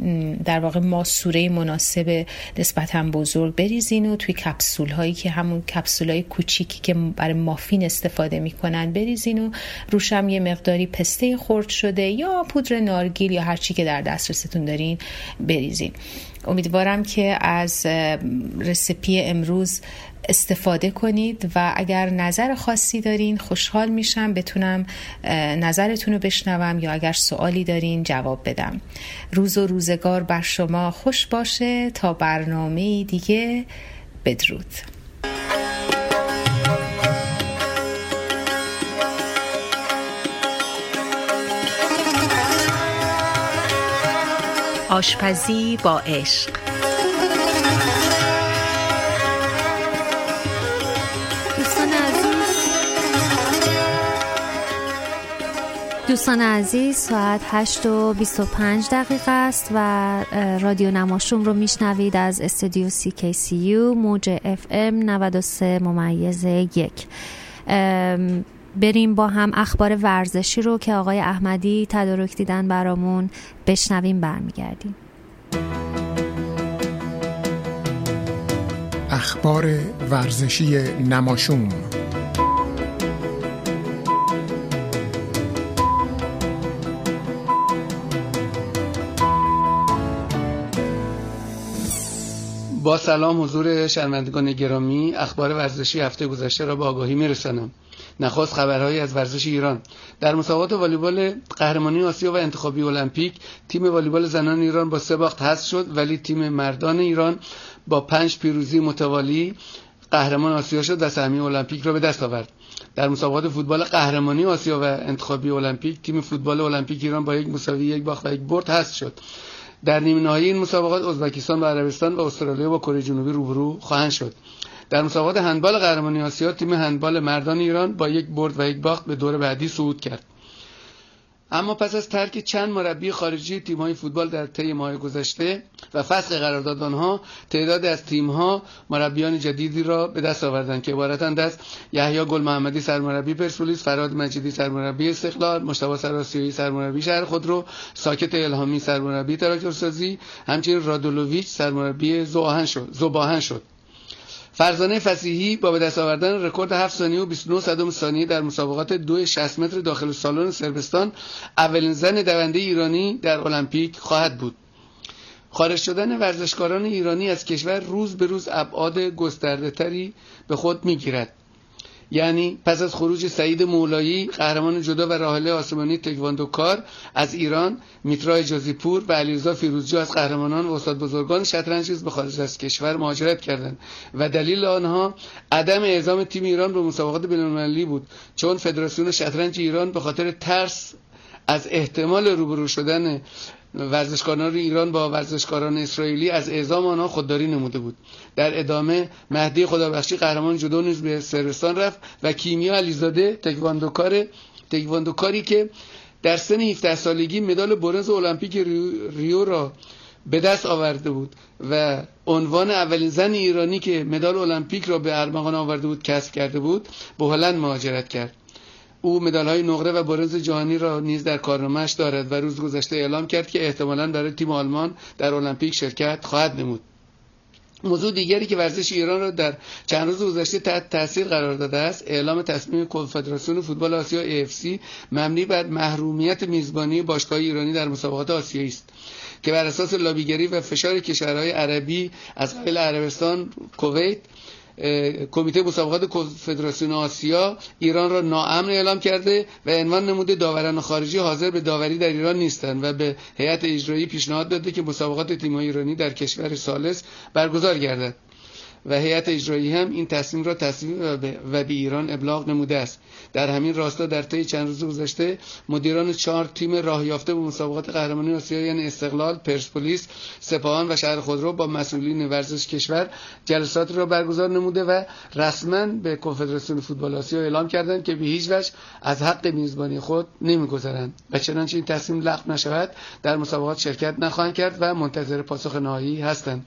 در واقع ماسوره مناسب نسبتا بزرگ بریزین و توی کپسول هایی که همون کپسول های کوچیکی که برای مافین استفاده می‌کنن بریزین و روشم یه مقداری پسته خرد شده یا پودر نارگیل یا هرچی که در دسترستون دارین بریزین. امیدوارم که از رسیپی امروز استفاده کنید و اگر نظر خاصی دارین خوشحال میشم بتونم نظرتون رو بشنوم یا اگر سوالی دارین جواب بدم. روز و روزگار بر شما خوش باشه. تا برنامه دیگه بدرود. آشپزی با عشق. دوستان عزیز. ساعت 8 و 25 دقیقه است و رادیو نماشوم رو میشنوید از استودیو CKCU موج FM 93 ممیز یک. بریم با هم اخبار ورزشی رو که آقای احمدی تدارک دیدن برامون بشنویم برمیگردیم. اخبار ورزشی نماشوم. با سلام حضور شرمندگان گرامی اخبار ورزشی هفته گذشته را به آگاهی میرسانم. نخواست خبرهایی از ورزش ایران. در مسابقات والیبال قهرمانی آسیا و انتخابی المپیک تیم والیبال زنان ایران با سه باخت حذف شد ولی تیم مردان ایران با پنج پیروزی متوالی قهرمان آسیا شد و سهمیه المپیک را به دست آورد. در مسابقات فوتبال قهرمانی آسیا و انتخابی المپیک تیم فوتبال المپیک ایران با یک مساوی یک باخت و یک برد حذف شد. در نیمه نهایی این مسابقات ازبکستان و عربستان و استرالیا با کره جنوبی روبرو خواهند شد. در مسابقات هندبال قهرمانی آسیا تیم هندبال مردان ایران با یک برد و یک باخت به دور بعدی صعود کرد. اما پس از ترک چند مربی خارجی تیم‌های فوتبال در طی ماه گذشته و فسخ قرارداد آنها تعداد از تیم‌ها مربیان جدیدی را به دست آوردند که عبارتند از یحیی گل محمدی سرمربی پرسپولیس فراد مجیدی سرمربی استقلال مشتبه سراسیایی سرمربی شهر خودرو ساکت الهامی سرمربی تراکتورسازی همچنین رادولوویچ سرمربی زوباهن شد زوباهن شد. فرزانه فسیحی با به دست آوردن رکورد 7 ثانیه و 29 صدم ثانیه در مسابقات دو 60 متر داخل سالن سربستان اولین زن دونده ایرانی در المپیک خواهد بود. خارج شدن ورزشکاران ایرانی از کشور روز به روز ابعاد گسترده تری به خود می‌گیرد. یعنی پس از خروج سعید مولایی قهرمان جدا و راحله آسمانی تکواندوکار از ایران میترای جازیپور و علیرضا فیروزجو از قهرمانان و استاد بزرگان شطرنج به خارج از کشور مهاجرت کردند و دلیل آنها عدم اعزام تیم ایران به مسابقات بین‌المللی بود چون فدراسیون شطرنج ایران به خاطر ترس از احتمال روبرو شدن ورزشکاران ایران با ورزشکاران اسرائیلی از اعزام آنها خودداری نموده بود. در ادامه مهدی خدابخشی قهرمان جدو نیز به سرستان رفت و کیمیا علیزاده تکواندوکار تکواندوکاری که در سن 17 سالگی مدال برنز المپیک ریو را به دست آورده بود و عنوان اولین زن ایرانی که مدال المپیک را به ارمغان آورده بود کسب کرده بود به هلند مهاجرت کرد. او مدال های نقره و برنز جهانی را نیز در کارنامهش دارد و روز گذشته اعلام کرد که احتمالا برای تیم آلمان در المپیک شرکت خواهد نمود. موضوع دیگری که ورزش ایران را در چند روز گذشته تحت تاثیر قرار داده است اعلام تصمیم کنفدراسیون فوتبال آسیا AFC مبنی بر محرومیت میزبانی باشگاه ایرانی در مسابقات آسیایی است که بر اساس لابیگری و فشار کشورهای عربی از قبل عربستان کویت کمیته مسابقات کنفدراسیون آسیا ایران را ناامن اعلام کرده و عنوان نموده داوران خارجی حاضر به داوری در ایران نیستند و به هیئت اجرایی پیشنهاد داده که مسابقات تیم‌های ایرانی در کشور سالس برگزار گردد. و هیئت اجرایی هم این تصمیم را تصمیم و به ایران ابلاغ نموده است. در همین راستا در طی چند روز گذشته مدیران چهار تیم راه یافته به مسابقات قهرمانی آسیا یعنی استقلال پرسپولیس سپاهان و شهر خودرو با مسئولین ورزش کشور جلسات را برگزار نموده و رسما به کنفدراسیون فوتبال آسیا اعلام کردند که به هیچ وجه از حق میزبانی خود نمیگذرند. و چنانچه این تصمیم لغو نشود در مسابقات شرکت نخواهند کرد و منتظر پاسخ نهایی هستند.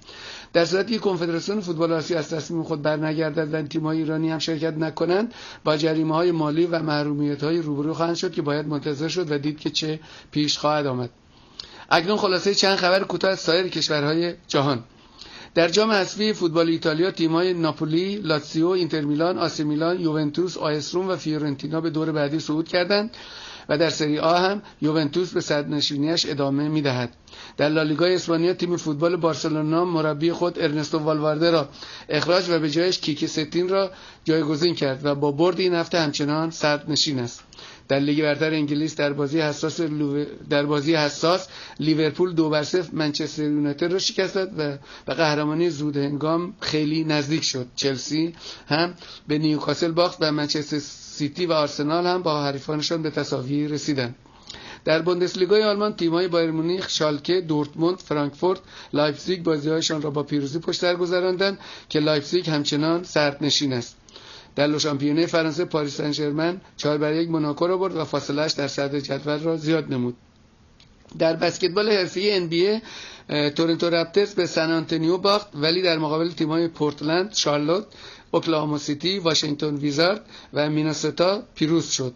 در صورتی که کنفدراسیون فوتبال آسیا از تصمیم خود برنگردد و تیم‌های ایرانی هم شرکت نکنند با جریمه های مالی و محرومیت های روبرو خواهند شد که باید منتظر شد و دید که چه پیش خواهد آمد. اکنون خلاصه چند خبر کوتاه از سایر کشورهای جهان. در جام حذفی فوتبال ایتالیا تیم‌های ناپولی، لاتزیو، اینتر میلان، آسی میلان، یوونتوس، آ اس رم و فیورنتینا به دور بعدی صعود کردند. و در سری آ هم یوونتوس به صدرنشینیش ادامه می‌دهد. در لالیگا اسپانیا تیم فوتبال بارسلونا مربی خود ارنستو والوارده را اخراج و به جایش کیکی ستین را جایگزین کرد و با برد این هفته همچنان صدرنشین است. در لیگ برتر انگلیس در بازی حساس در بازی حساس لیورپول دو بر صفر منچستر یونایتد را شکست داد و به قهرمانی زود هنگام خیلی نزدیک شد چلسی هم به نیوکاسل باخت و منچستر سیتی و آرسنال هم با حریفانشان به تساوی رسیدند در بوندسلیگای آلمان تیم‌های بایر مونیخ، شالکه، دورتموند، فرانکفورت، لایپزیگ بازی‌هایشان را با پیروزی پشت سر گذراندند که لایپزیگ همچنان صدرنشین است. در لوشامپیونه فرانسه پاریس سن ژرمن 4 بر 1 موناکو را برد و فاصلهش در صدر جدول را زیاد نمود. در بسکتبال حرفه‌ای NBA تورنتو رپترز به سن آنتونیو باخت ولی در مقابل تیم‌های پورتلند، شارلوت، اوکلاهاما سیتی، واشنگتن ویزارد و میناسوتا پیروز شد.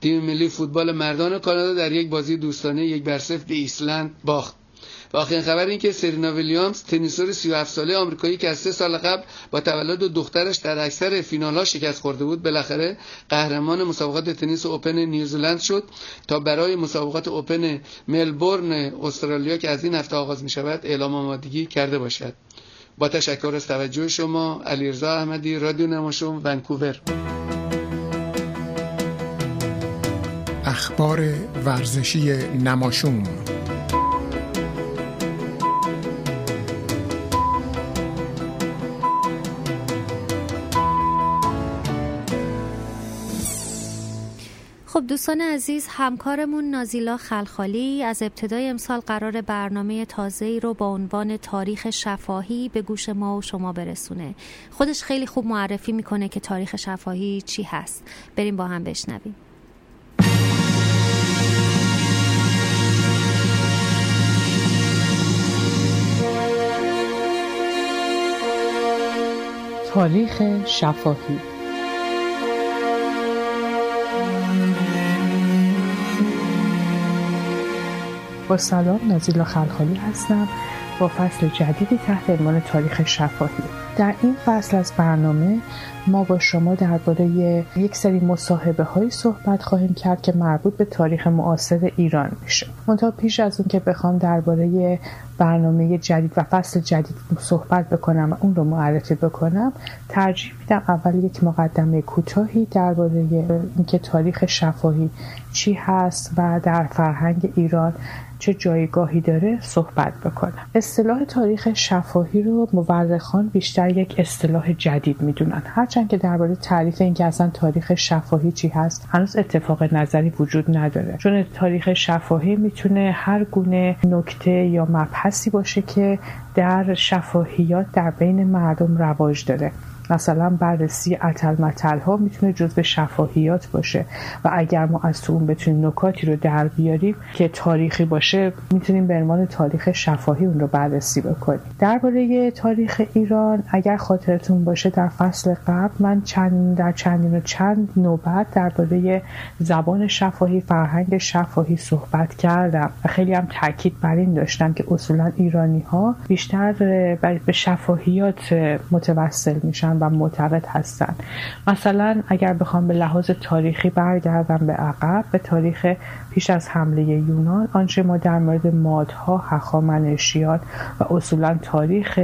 تیم ملی فوتبال مردان کانادا در یک بازی دوستانه یک بر به ایسلند باخت. و آخرین خبر این که سرینا ویلیامز تنیسور 37 ساله آمریکایی که از سه سال قبل با تولد دخترش در اکثر فینال ها شکست خورده بود بالاخره قهرمان مسابقات تنیس اوپن نیوزلند شد تا برای مسابقات اوپن ملبورن استرالیا که از این هفته آغاز می شود اعلام آمادگی کرده باشد. با تشکر از توجه شما علیرضا احمدی رادیو نماشوم ونکوور. اخبار ورزشی نماشوم خب دوستان عزیز همکارمون نازیلا خلخالی از ابتدای امسال قرار برنامه تازه‌ای رو با عنوان تاریخ شفاهی به گوش ما و شما برسونه. خودش خیلی خوب معرفی می‌کنه که تاریخ شفاهی چی هست. بریم با هم بشنویم. تاریخ شفاهی با سلام نازیلا خلخالی هستم. با فصل جدیدی تحت عنوان تاریخ شفاهی. در این فصل از برنامه ما با شما درباره یک سری مصاحبه های صحبت خواهیم کرد که مربوط به تاریخ معاصر ایران میشه. منتها پیش از اون که بخوام درباره برنامه جدید و فصل جدید صحبت بکنم و اون رو معرفی بکنم ترجیح میدم اول یک مقدمه کوتاهی درباره اینکه تاریخ شفاهی چی هست و در فرهنگ ایران چه جایگاهی داره صحبت بکنم. اصطلاح تاریخ شفاهی رو مورخان بیشتر یک اصطلاح جدید می‌دونن. هرچند که درباره تعریف اینکه اصلا تاریخ شفاهی چی هست هنوز اتفاق نظری وجود نداره. چون تاریخ شفاهی می‌تونه هر گونه نکته یا مبحثی باشه که در شفاهیات در بین مردم رواج داره. مثلا بررسی عتل متل ها می‌تونه جزو شفاهیات باشه. و اگر ما از تو اون بتونیم نکاتی رو در بیاریم که تاریخی باشه می‌تونیم به عنوان تاریخ شفاهی اون رو بررسی بکنیم. درباره تاریخ ایران اگر خاطرتون باشه در فصل قبل من چند در چندین و چند نوبت درباره زبان شفاهی فرهنگ شفاهی صحبت کردم. و خیلی هم تاکید بر این داشتم که اصولا ایرانی ها بیشتر به شفاهیات متوسل میشن. و معتقد هستند مثلا اگر بخوام به لحاظ تاریخی برگردم به عقب به تاریخ پیش از حمله یونان آنچه ما در مورد مادها هخامنشیان و اصولا تاریخ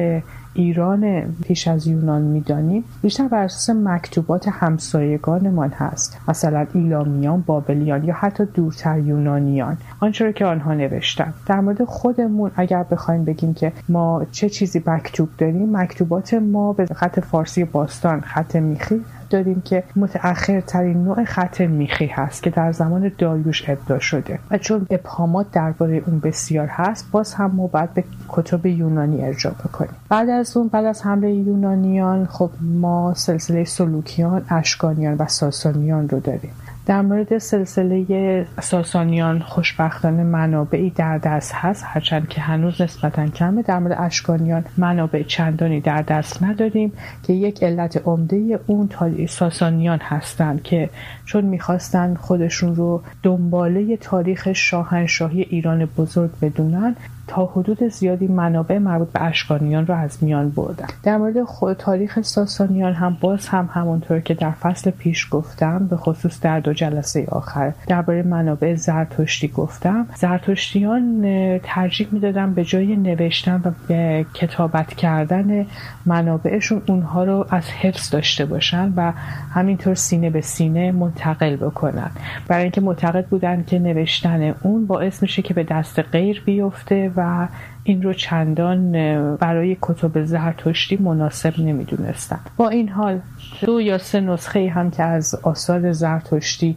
ایران پیش از یونان می‌دانیم بیشتر بر اساس مکتوبات همسایگانمان هست. مثلا ایلامیان بابلیان یا حتی دورتر یونانیان. آنچه که آنها نوشتن. در مورد خودمون اگر بخوایم بگیم که ما چه چیزی مکتوب داریم مکتوبات ما به خط فارسی باستان خط میخی داریم که متأخر ترین نوع خط میخی هست که در زمان داریوش ابدا شده. و چون ابهامات درباره اون بسیار هست باز هم ما باید به کتب یونانی ارجاع بکنیم. بعد از اون بعد از حمله یونانیان خب ما سلسله سلوکیان اشکانیان و ساسانیان رو داریم. در مورد سلسله ساسانیان خوشبختانه منابعی در دست هست هرچند که هنوز نسبتا کمه. در مورد اشکانیان منابع چندانی در دست نداریم که یک علت عمده اون ساسانیان هستند که چون می‌خواستن خودشون رو دنباله تاریخ شاهنشاهی ایران بزرگ بدونن تا حدود زیادی منابع مربوط به اشکانیان را از میان بردن. در مورد خود تاریخ ساسانیان هم باز هم همونطور که در فصل پیش گفتم به خصوص در دو جلسه آخر درباره منابع زرتشتی گفتم. زرتشتیان ترجیح می‌دادن به جای نوشتن و به کتابت کردن منابعشون اونها رو از حفظ داشته باشن و همینطور سینه به سینه منتقل بکنن. برای اینکه معتقد بودن که نوشتن اون باعث میشه که به دست غیر بیفته و این رو چندان برای کتب زرتشتی مناسب نمی‌دونستن با این حال دو یا سه نسخه هم که از آثار زرتشتی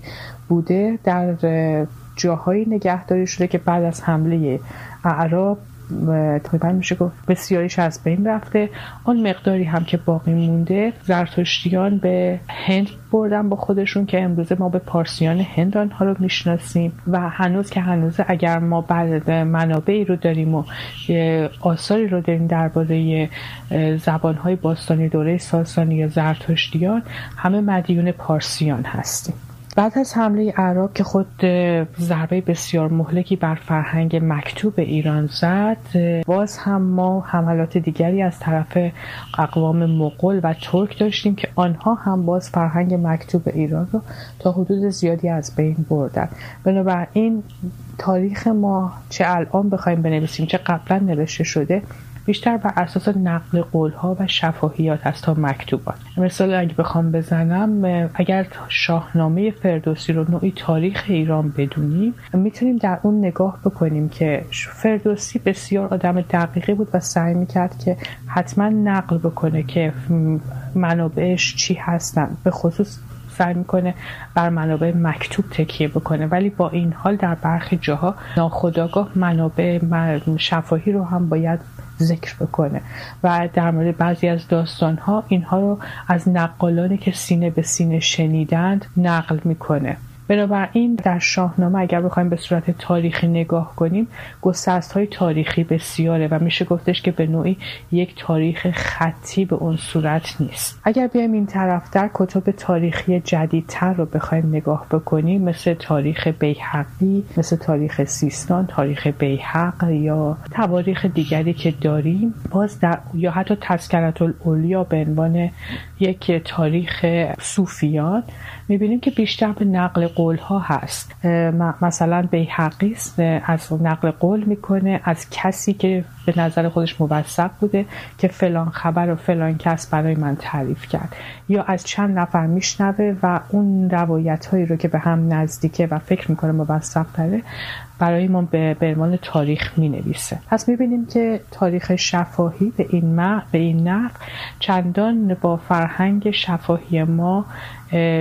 بوده در جاهایی نگهداری شده که بعد از حمله اعراب تقریبا میشه گفت. بسیاریش از بین رفته. آن مقداری هم که باقی مونده زرتشتیان به هند بردن با خودشون که امروزه ما به پارسیان هند آنها رو می‌شناسیم. و هنوز که هنوز اگر ما بعد منابعی رو داریم و آثاری رو داریم درباره زبانهای باستانی دوره ساسانی یا زرتشتیان همه مدیون پارسیان هستیم. بعد از حمله عرب که خود ضربه بسیار مهلکی بر فرهنگ مکتوب ایران زد باز هم ما حملات دیگری از طرف اقوام مغول و ترک داشتیم که آنها هم باز فرهنگ مکتوب ایران رو تا حدود زیادی از بین بردن. بنابراین تاریخ ما چه الان بخوایم بنویسیم چه قبلا نوشته شده بیشتر بر اساس نقل قولها و شفاهیات است تا مکتوبات. مثال اگه بخوام بزنم اگر شاهنامه فردوسی رو نوعی تاریخ ایران بدونیم می‌تونیم در اون نگاه بکنیم که فردوسی بسیار آدم دقیقی بود و سعی می‌کرد که حتما نقل بکنه که منابعش چی هستن. به خصوص سعی می‌کنه بر منابع مکتوب تکیه بکنه. ولی با این حال در برخی جاها ناخداگاه منابع شفاهی رو هم باید ذکر بکنه. و در مورد بعضی از داستان ها اینها رو از نقالانی که سینه به سینه شنیدند نقل می‌کنه. بنابراین در شاهنامه اگر بخوایم به صورت تاریخی نگاه کنیم گسست های تاریخی بسیاره و میشه گفتش که به نوعی یک تاریخ خطی به اون صورت نیست. اگر بیایم این طرفتر کتب تاریخی جدیدتر رو بخوایم نگاه بکنیم مثل تاریخ بیحقی مثل تاریخ سیستان تاریخ بیحق یا تواریخ دیگری که داریم باز در یا حتی تذکرت الاولیا به عنوان یک تاریخ صوفیان. می‌بینیم که بیشتر به نقل قول ها هست مثلا بیحقی از نقل قول می‌کنه از کسی که به نظر خودش موثق بوده که فلان خبر و فلان کس برای من تعریف کرد. یا از چند نفر میشنوه و اون روایت هایی رو که به هم نزدیکه و فکر می‌کنه موثق داره برای ما به عنوان تاریخ می نویسه پس می بینیم که تاریخ شفاهی به این به این نحو چندان با فرهنگ شفاهی ما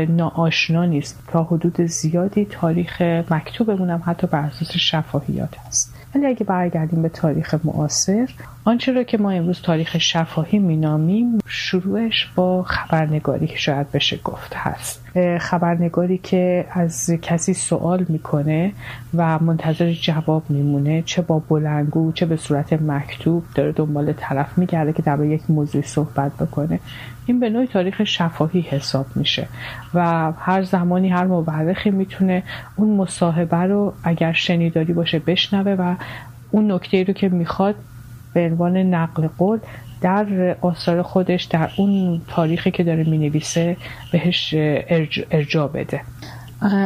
ناآشنا نیست. تا حدود زیادی تاریخ مکتوبمون هم حتی بر اساس شفاهیات هست. ولی اگه برگردیم به تاریخ معاصر آنچه را که ما امروز تاریخ شفاهی مینامیم شروعش با خبرنگاری که شاید بشه گفت هست. خبرنگاری که از کسی سوال می‌کنه و منتظر جواب میمونه چه با بلنگو چه به صورت مکتوب داره دنبال طرف میگرده که در یک موضوع صحبت بکنه. این به نوعی تاریخ شفاهی حساب میشه و هر زمانی هر مورخی می‌تونه اون مصاحبه رو اگر شنیداری باشه بشنوه و اون نکته رو که می‌خواد به عنوان نقل قول در آثار خودش در اون تاریخی که داره می‌نویسه بهش ارجا بده.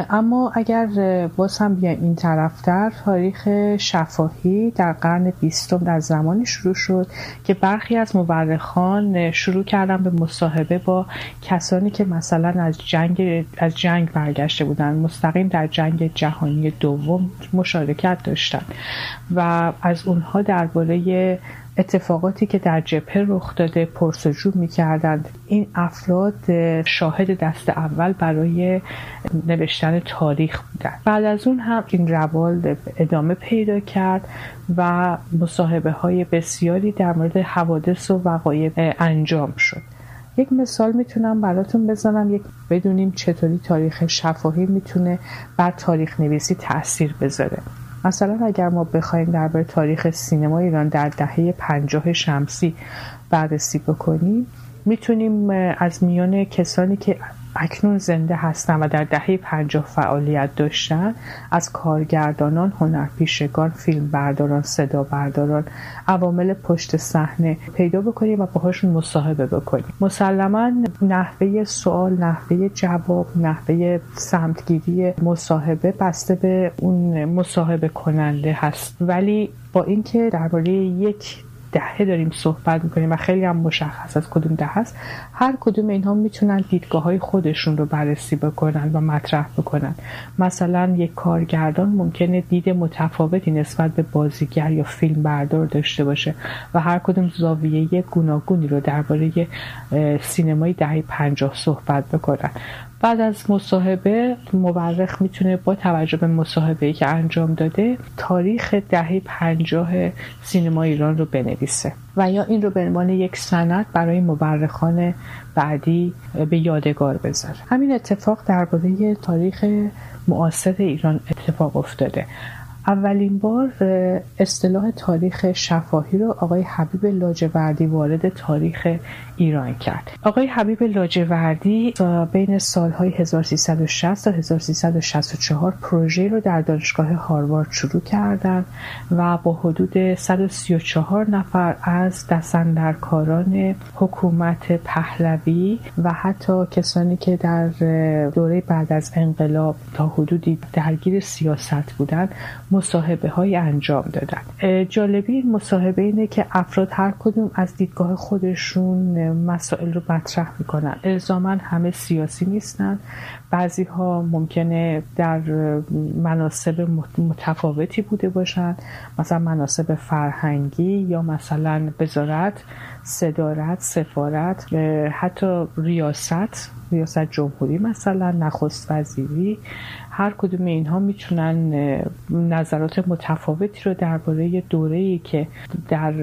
اما اگر باز هم بیایم این طرفتر تاریخ شفاهی در قرن بیستم در زمانی شروع شد که برخی از مورخان شروع کردن به مصاحبه با کسانی که مثلا از جنگ از جنگ برگشته بودن مستقیم در جنگ جهانی دوم مشارکت داشتن و از اونها درباره اتفاقاتی که در جبهه رخ داده پرسجو می‌کردند. این افراد شاهد دست اول برای نوشتن تاریخ بودند. بعد از اون هم این روال ادامه پیدا کرد و مصاحبه های بسیاری در مورد حوادث و وقایع انجام شد. یک مثال می‌تونم براتون بزنم. یک بدونیم چطوری تاریخ شفاهی می‌تونه بر تاریخ نویسی تاثیر بذاره. مثلا اگر ما بخوایم درباره تاریخ سینما ایران در دهه پنجاه شمسی بررسی بکنیم می‌تونیم از میان کسانی که اکنون زنده هستن و در دهه پنجاه فعالیت داشتن از کارگردانان، هنرپیشگان، فیلم برداران، صدا برداران، عوامل پشت صحنه پیدا بکنیم و باهاشون مصاحبه بکنیم. مسلما نحوه سوال، نحوه جواب، نحوه سمتگیری مصاحبه بسته به اون مصاحبه کننده هست. ولی با اینکه درباره یک دهه داریم صحبت می‌کنیم و خیلی هم مشخص از کدوم دهه است. هر کدوم اینها می‌تونن دیدگاه های خودشون رو بررسی بکنن و مطرح بکنن. مثلا یک کارگردان ممکنه دید متفاوتی نسبت به بازیگر یا فیلم بردار داشته باشه و هر کدوم زاویه گوناگونی رو درباره سینمای دهه پنجاه صحبت بکنن. بعد از مصاحبه مورخ می‌تونه با توجه به مصاحبه که انجام داده تاریخ دهه پنجاه سینما ایران رو بنویسه و یا این رو به عنوان یک سند برای مورخان بعدی به یادگار بذاره. همین اتفاق درباره تاریخ معاصر ایران اتفاق افتاده. اولین بار اصطلاح تاریخ شفاهی رو آقای حبیب لاجوردی وارد تاریخ ایران کرد. آقای حبیب لاجوردی بین سالهای 1360 تا 1364 پروژه رو در دانشگاه هاروارد شروع کردند و با حدود 134 نفر از دستندرکاران حکومت پهلوی و حتی کسانی که در دوره بعد از انقلاب تا حدودی درگیر سیاست بودند مصاحبه های انجام دادن. جالبی این مصاحبه اینه که افراد هر کدوم از دیدگاه خودشون مسائل رو مطرح می‌کنن. الزاما همه سیاسی نیستن. بعضی ها ممکنه در مناسب متفاوتی بوده باشن. مثلا مناسب فرهنگی یا مثلا وزارت صدارت سفارت حتی ریاست ریاست جمهوری مثلا نخست وزیری. هر کدوم اینها می‌تونن نظرات متفاوتی رو درباره دوره‌ای که در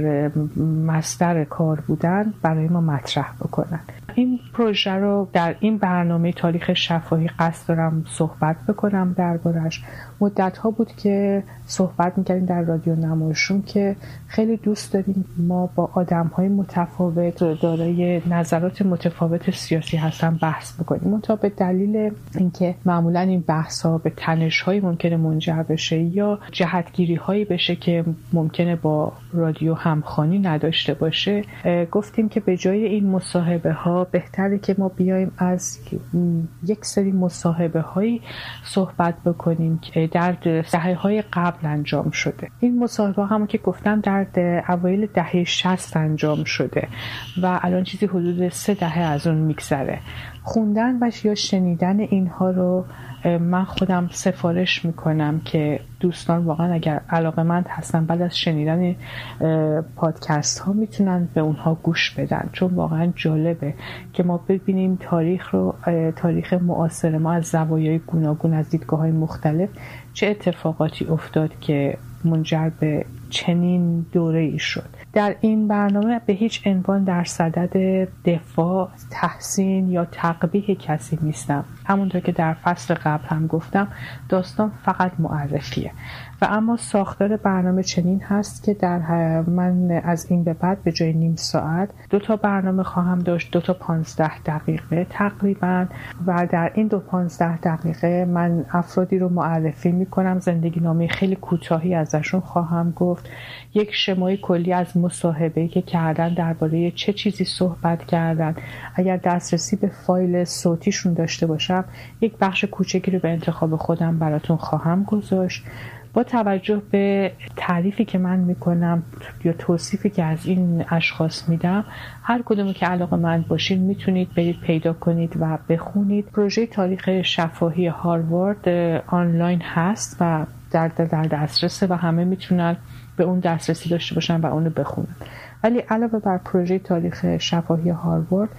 مستر کار بودن برای ما مطرح بکنن. این پروژه رو در این برنامه تاریخ شفاهی قصد دارم صحبت بکنم دربارش مدت ها بود که صحبت می‌کردیم در رادیو نمایشون که خیلی دوست داریم ما با آدم های متفاوت دارای نظرات متفاوت سیاسی هستن بحث بکنیم. منتها به دلیل اینکه معمولا این بحث ها به تنش های ممکنه منجر بشه یا جهتگیری هایی بشه که ممکنه با رادیو همخانی نداشته باشه گفتیم که به جای این مصاحبه ها بهتره که ما بیایم از یک سری مصاحبه هایی صحبت بکنیم که در دهه های قبل انجام شده. این مصاحبه هم که گفتم در اوایل دهه 60 انجام شده و الان چیزی حدود سه دهه از اون میگذره. خوندن و یا شنیدن اینها رو من خودم سفارش می‌کنم که دوستان واقعا اگر علاقه مند هستن بعد از شنیدن پادکست ها می‌تونن به اونها گوش بدن. چون واقعا جالبه که ما ببینیم تاریخ رو تاریخ معاصر ما از زوایای گوناگون از دیدگاه های مختلف چه اتفاقاتی افتاد که منجر به چنین دوره ای شد. در این برنامه به هیچ عنوان در صدد دفاع تحسین یا تقبیه کسی نیستم. همونطور که در فصل قبل هم گفتم داستان فقط معرفیه. و اما ساختار برنامه چنین هست که در من از این به بعد به جای نیم ساعت دو تا برنامه خواهم داشت دو تا پانزده دقیقه تقریبا و در این دو پانزده دقیقه من افرادی رو معرفی می‌کنم زندگی نامه خیلی کوتاهی ازشون خواهم گفت. یک شمای کلی از مصاحبه که کردن درباره چه چیزی صحبت کردن. اگر دسترسی به فایل صوتیشون داشته باشم یک بخش کوچکی رو به انتخاب خودم براتون خواهم گذاشت. توجه به تعریفی که من می‌کنم یا توصیفی که از این اشخاص میدم هر کدومی که علاقه من باشین می‌تونید برید پیدا کنید و بخونید. پروژه تاریخ شفاهی هاروارد آنلاین هست و در در دسترسه و همه می‌تونن به اون دسترسی داشته باشن و اونو بخونن. ولی علاوه بر پروژه تاریخ شفاهی هاروارد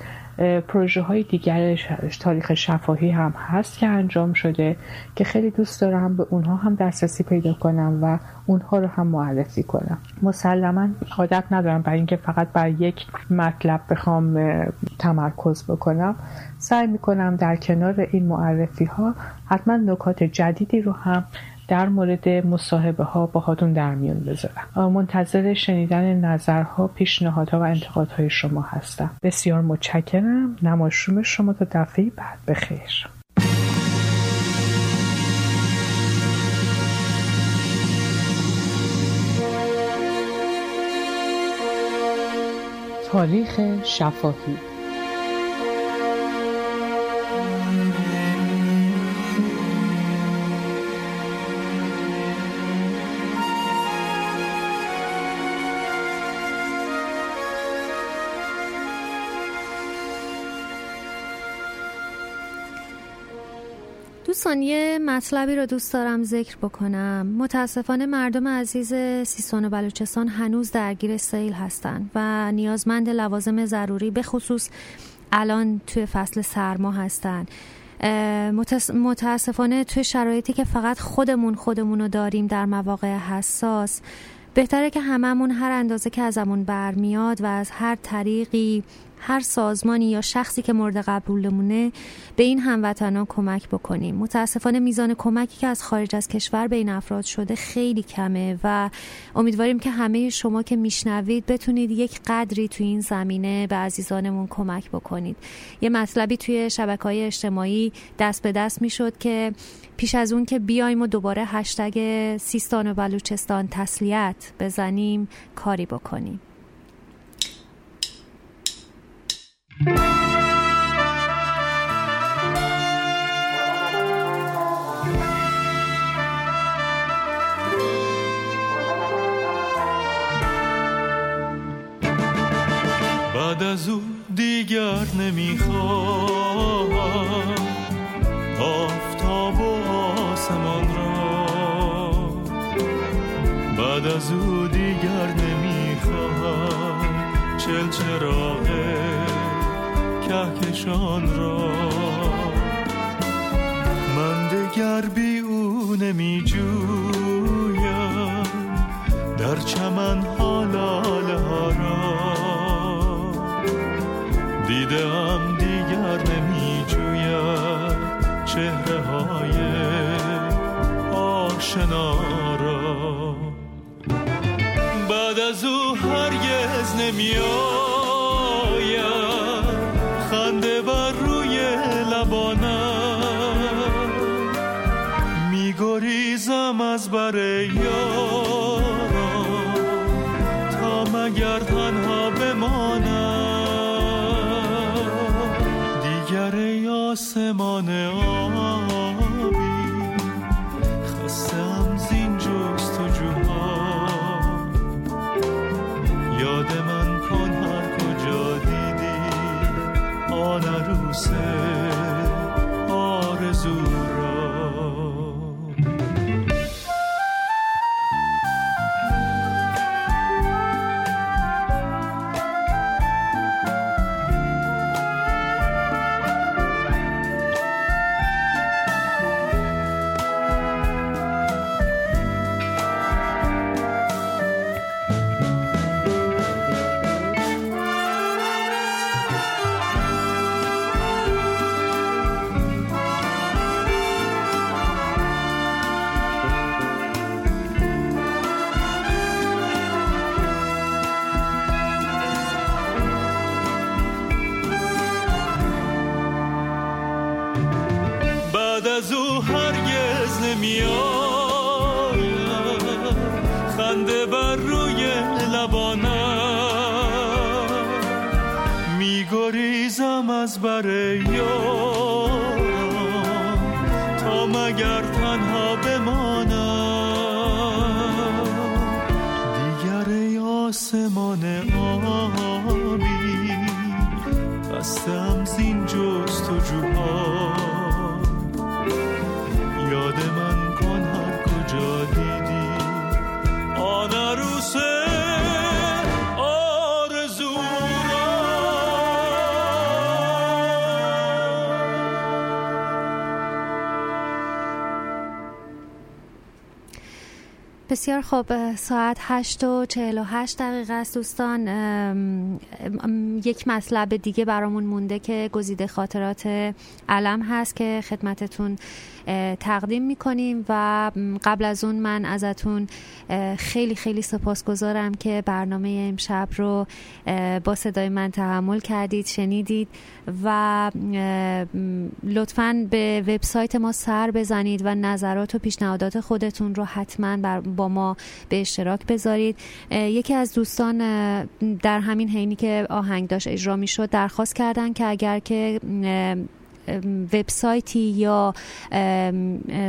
پروژه های دیگر تاریخ شفاهی هم هست که انجام شده که خیلی دوست دارم به اونها هم دسترسی پیدا کنم و اونها رو هم معرفی کنم. مسلما عادت ندارم برای اینکه فقط بر یک مطلب بخوام تمرکز بکنم. سعی می‌کنم در کنار این معرفی ها حتما نکات جدیدی رو هم در مورد مصاحبه ها با هاتون در میون بذارم. منتظر شنیدن نظرها پیشنهادها و انتقادهای شما هستم. بسیار متشکرم. نماشوم شما تا دفعه بعد. بخیر. تاریخ شفاهی دوستان یه مطلبی رو دوست دارم ذکر بکنم. متاسفانه مردم عزیز سیستان و بلوچستان هنوز درگیر سیل هستن و نیازمند لوازم ضروری به خصوص الان توی فصل سرما هستن متاسفانه توی شرایطی که فقط خودمون خودمون رو داریم در مواقع حساس بهتره که هممون هر اندازه که ازمون برمیاد و از هر طریقی هر سازمانی یا شخصی که مورد قبولمونه به این هموطنان کمک بکنیم. متاسفانه میزان کمکی که از خارج از کشور به این افراد شده خیلی کمه و امیدواریم که همه شما که میشنوید بتونید یک قدری توی این زمینه به عزیزانمون کمک بکنید. یه مطلبی توی شبکه های اجتماعی دست به دست می‌شد که پیش از اون که بیایم و دوباره هشتگ سیستان و بلوچستان تسلیت بزنیم کاری بکنیم. بعد از او دیگر نمی‌خوام. آفتاب و آسمان را. بعد از او دیگر نمی‌خوام. چل چراغه کهکشان را. من دگر بی او نمی جویم در چمن حالاله ها را. دیدم دیگر نمی جویم چهره های آشنا را. بعد از او هرگز نمیاد. از بر یاران تا مگر تنها بمانم دیگر آسمان آبی بسیار خوب. ساعت 8 و 48 دقیقه است دوستان. یک مطلب دیگه برامون مونده که گزیده خاطرات علم هست که خدمتتون تقدیم می‌کنیم و قبل از اون من ازتون خیلی خیلی سپاسگزارم که برنامه امشب رو با صدای من تحمل کردید شنیدید و لطفا به وبسایت ما سر بزنید و نظرات و پیشنهادات خودتون رو حتما با ما به اشتراک بذارید. یکی از دوستان در همین حینی که آهنگ داشت اجرا می شد درخواست کردن که اگر که وبسایتی یا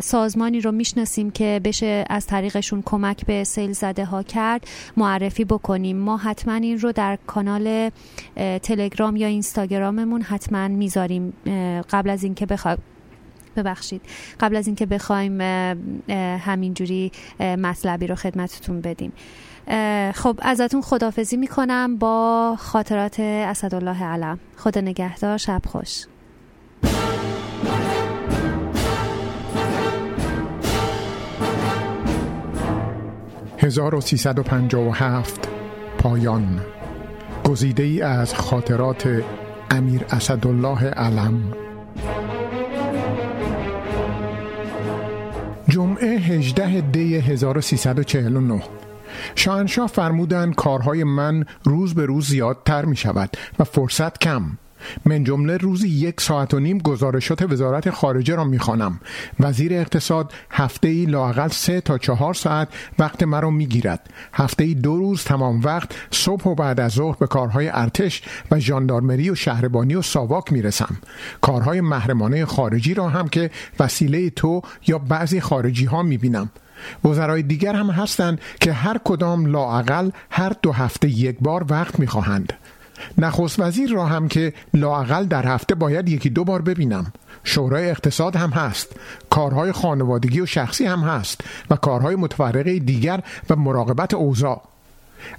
سازمانی رو می‌شناسیم که بشه از طریقشون کمک به سیل زده ها کرد معرفی بکنیم. ما حتما این رو در کانال تلگرام یا اینستاگراممون حتما می‌ذاریم. قبل از اینکه بخواد ببخشید. قبل از اینکه بخوایم همینجوری مطلبی رو خدمتتون بدیم. خب ازتون خدافزی می‌کنم با خاطرات اسدالله علم. خدا نگهدار شب خوش. 1357 پایان. گزیده ای از خاطرات امیر اسدالله علم. جمعه 18 دی 1349 شاهنشاه فرمودن کارهای من روز به روز زیادتر می شود و فرصت کم. من جمله روزی یک ساعت و نیم گزارشات وزارت خارجه را می‌خوانم. وزیر اقتصاد هفته ای لاقل سه تا چهار ساعت وقت مرا می‌گیرد. هفته ای دو روز تمام وقت صبح و بعد از ظهر به کارهای ارتش و ژاندارمری و شهربانی و ساواک می‌رسم. کارهای محرمانه خارجی را هم که وسیله تو یا بعضی خارجی ها می‌بینم. وزرای دیگر هم هستند که هر کدام لاعقل هر دو هفته یک بار وقت می‌خواهند. نخست وزیر را هم که لاقل در هفته باید یکی دو بار ببینم. شورای اقتصاد هم هست. کارهای خانوادگی و شخصی هم هست و کارهای متفرقه دیگر و مراقبت اوضاع.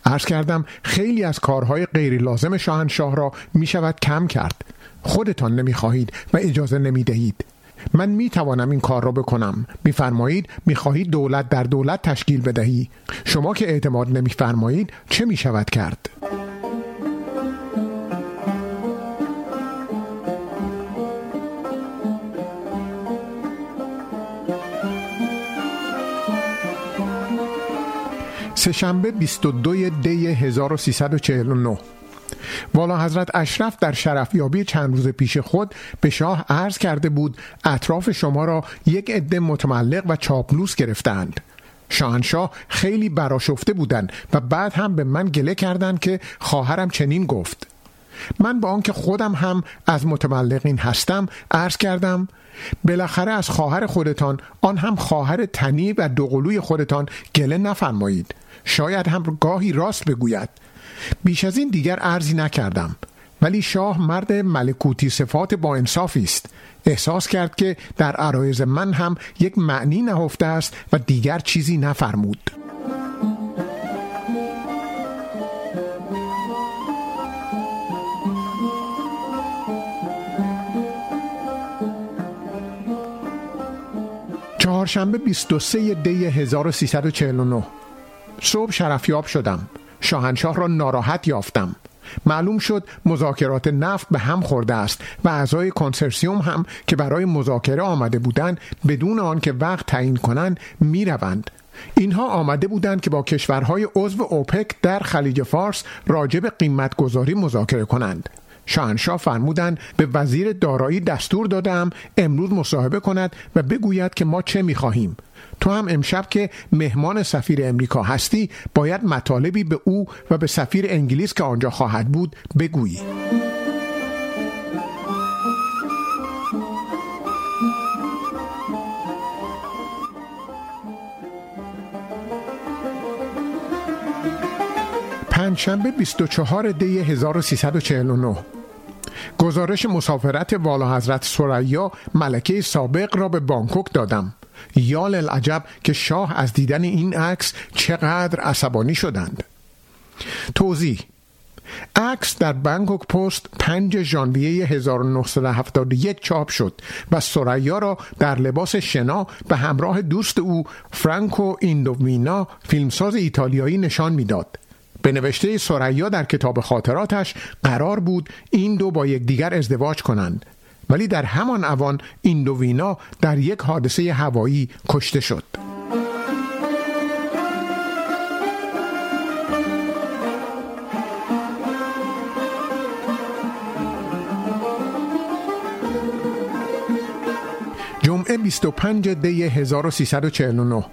عرض کردم خیلی از کارهای غیر لازم شاهنشاه را می شود کم کرد. خودتان نمی خواهید و اجازه نمی دهید. من می توانم این کار را بکنم. میفرمایید می‌خواهید دولت در دولت تشکیل بدهی. شما که اعتماد نمیفرمایید چه می شود کرد؟ سهشنبه 22 دی 1349 والا حضرت اشرف در شرفیابی چند روز پیش خود به شاه عرض کرده بود اطراف شما را یک عده متملق و چاپلوس گرفتند. شاهنشاه خیلی براشفته بودند و بعد هم به من گله کردند که خواهرم چنین گفت. من با آنکه خودم هم از متملقین هستم عرض کردم بالاخره از خواهر خودتان آن هم خواهر تنی و دوقلوی خودتان گله نفرمایید. شاید هم گاهی راست بگوید. بیش از این دیگر ارزی نکردم. ولی شاه مرد ملکوتی صفات با انصافی است. احساس کرد که در عرایز من هم یک معنی نهفته است و دیگر چیزی نفرمود. چهارشنبه 23 دی 1349 صبح شرفیاب شدم. شاهنشاه را ناراحت یافتم. معلوم شد مذاکرات نفت به هم خورده است و اعضای کنسرسیوم هم که برای مذاکره آمده بودند بدون آنکه وقت تعیین کنند می‌روند. اینها آمده بودند که با کشورهای عضو اوپک در خلیج فارس راجع به قیمت گذاری مذاکره کنند. شاهنشاه فرمودند به وزیر دارایی دستور دادم امروز مصاحبه کند و بگوید که ما چه می‌خواهیم. تو هم امشب که مهمان سفیر امریکا هستی باید مطالبی به او و به سفیر انگلیس که آنجا خواهد بود بگویی. پنجشنبه 24 دی 1349 گزارش مسافرت والا حضرت سریا ملکه سابق را به بانکوک دادم. یال العجب که شاه از دیدن این عکس چقدر عصبانی شدند. توضیح عکس در بانکوک پست 5 ژانویه 1971 چاپ شد و سریا را در لباس شنا به همراه دوست او فرانکو ایندومینا فیلمساز ایتالیایی نشان می‌داد. به نوشته سریا در کتاب خاطراتش قرار بود این دو با یکدیگر ازدواج کنند. ولی در همان اوان ایندووینا در یک حادثه هوایی کشته شد. جمعه 25 دی 1349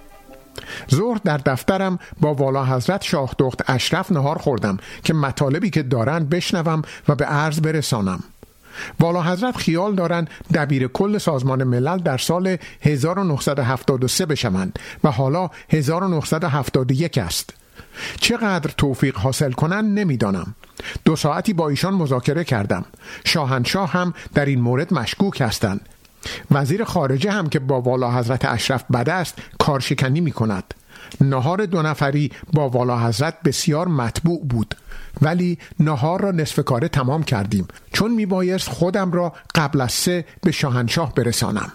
ظهر در دفترم با والا حضرت شاه دخت اشرف نهار خوردم که مطالبی که دارند بشنوم و به عرض برسانم. والا حضرت خیال دارند دبیر کل سازمان ملل در سال 1973 بشوند و حالا 1971 است. چقدر توفیق حاصل کنند نمی‌دانم. دو ساعتی با ایشان مذاکره کردم. شاهنشاه هم در این مورد مشکوک هستند. وزیر خارجه هم که با والا حضرت اشرف بده است کارشکنی می کند نهار دو نفری با والا حضرت بسیار مطبوع بود ولی نهار را نصف کاره تمام کردیم. چون می بایست خودم را قبل از سه به شاهنشاه برسانم.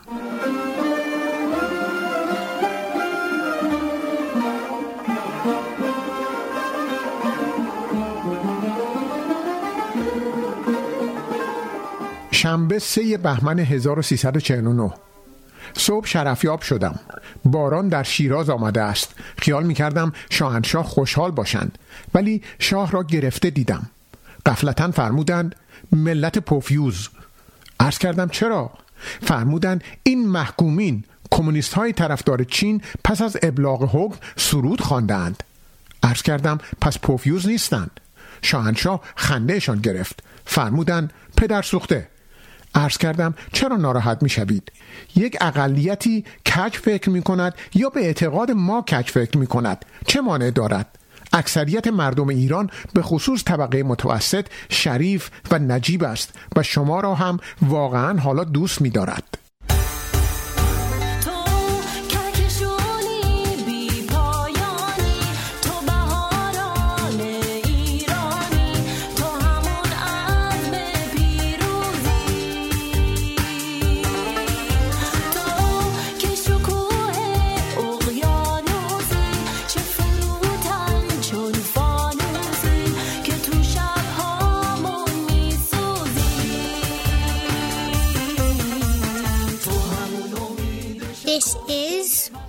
شنبه سه بهمن 1349 صبح شرفیاب شدم. باران در شیراز آمده است. خیال می کردم شاهنشاه خوشحال باشند. ولی شاه را گرفته دیدم. قفلتا فرمودند ملت پوفیوز. عرض کردم چرا؟ فرمودند این محکومین کمونیست های طرفدار چین پس از ابلاغ حکم سرود خواندند. عرض کردم پس پوفیوز نیستند. شاهنشاه خندهشان گرفت. فرمودند پدر سوخته. عرض کردم چرا ناراحت می شوید؟ یک اقلیتی کج فکر می کند یا به اعتقاد ما کج فکر می کند چه مانع دارد؟ اکثریت مردم ایران به خصوص طبقه متوسط شریف و نجیب است و شما را هم واقعا حالا دوست می دارد.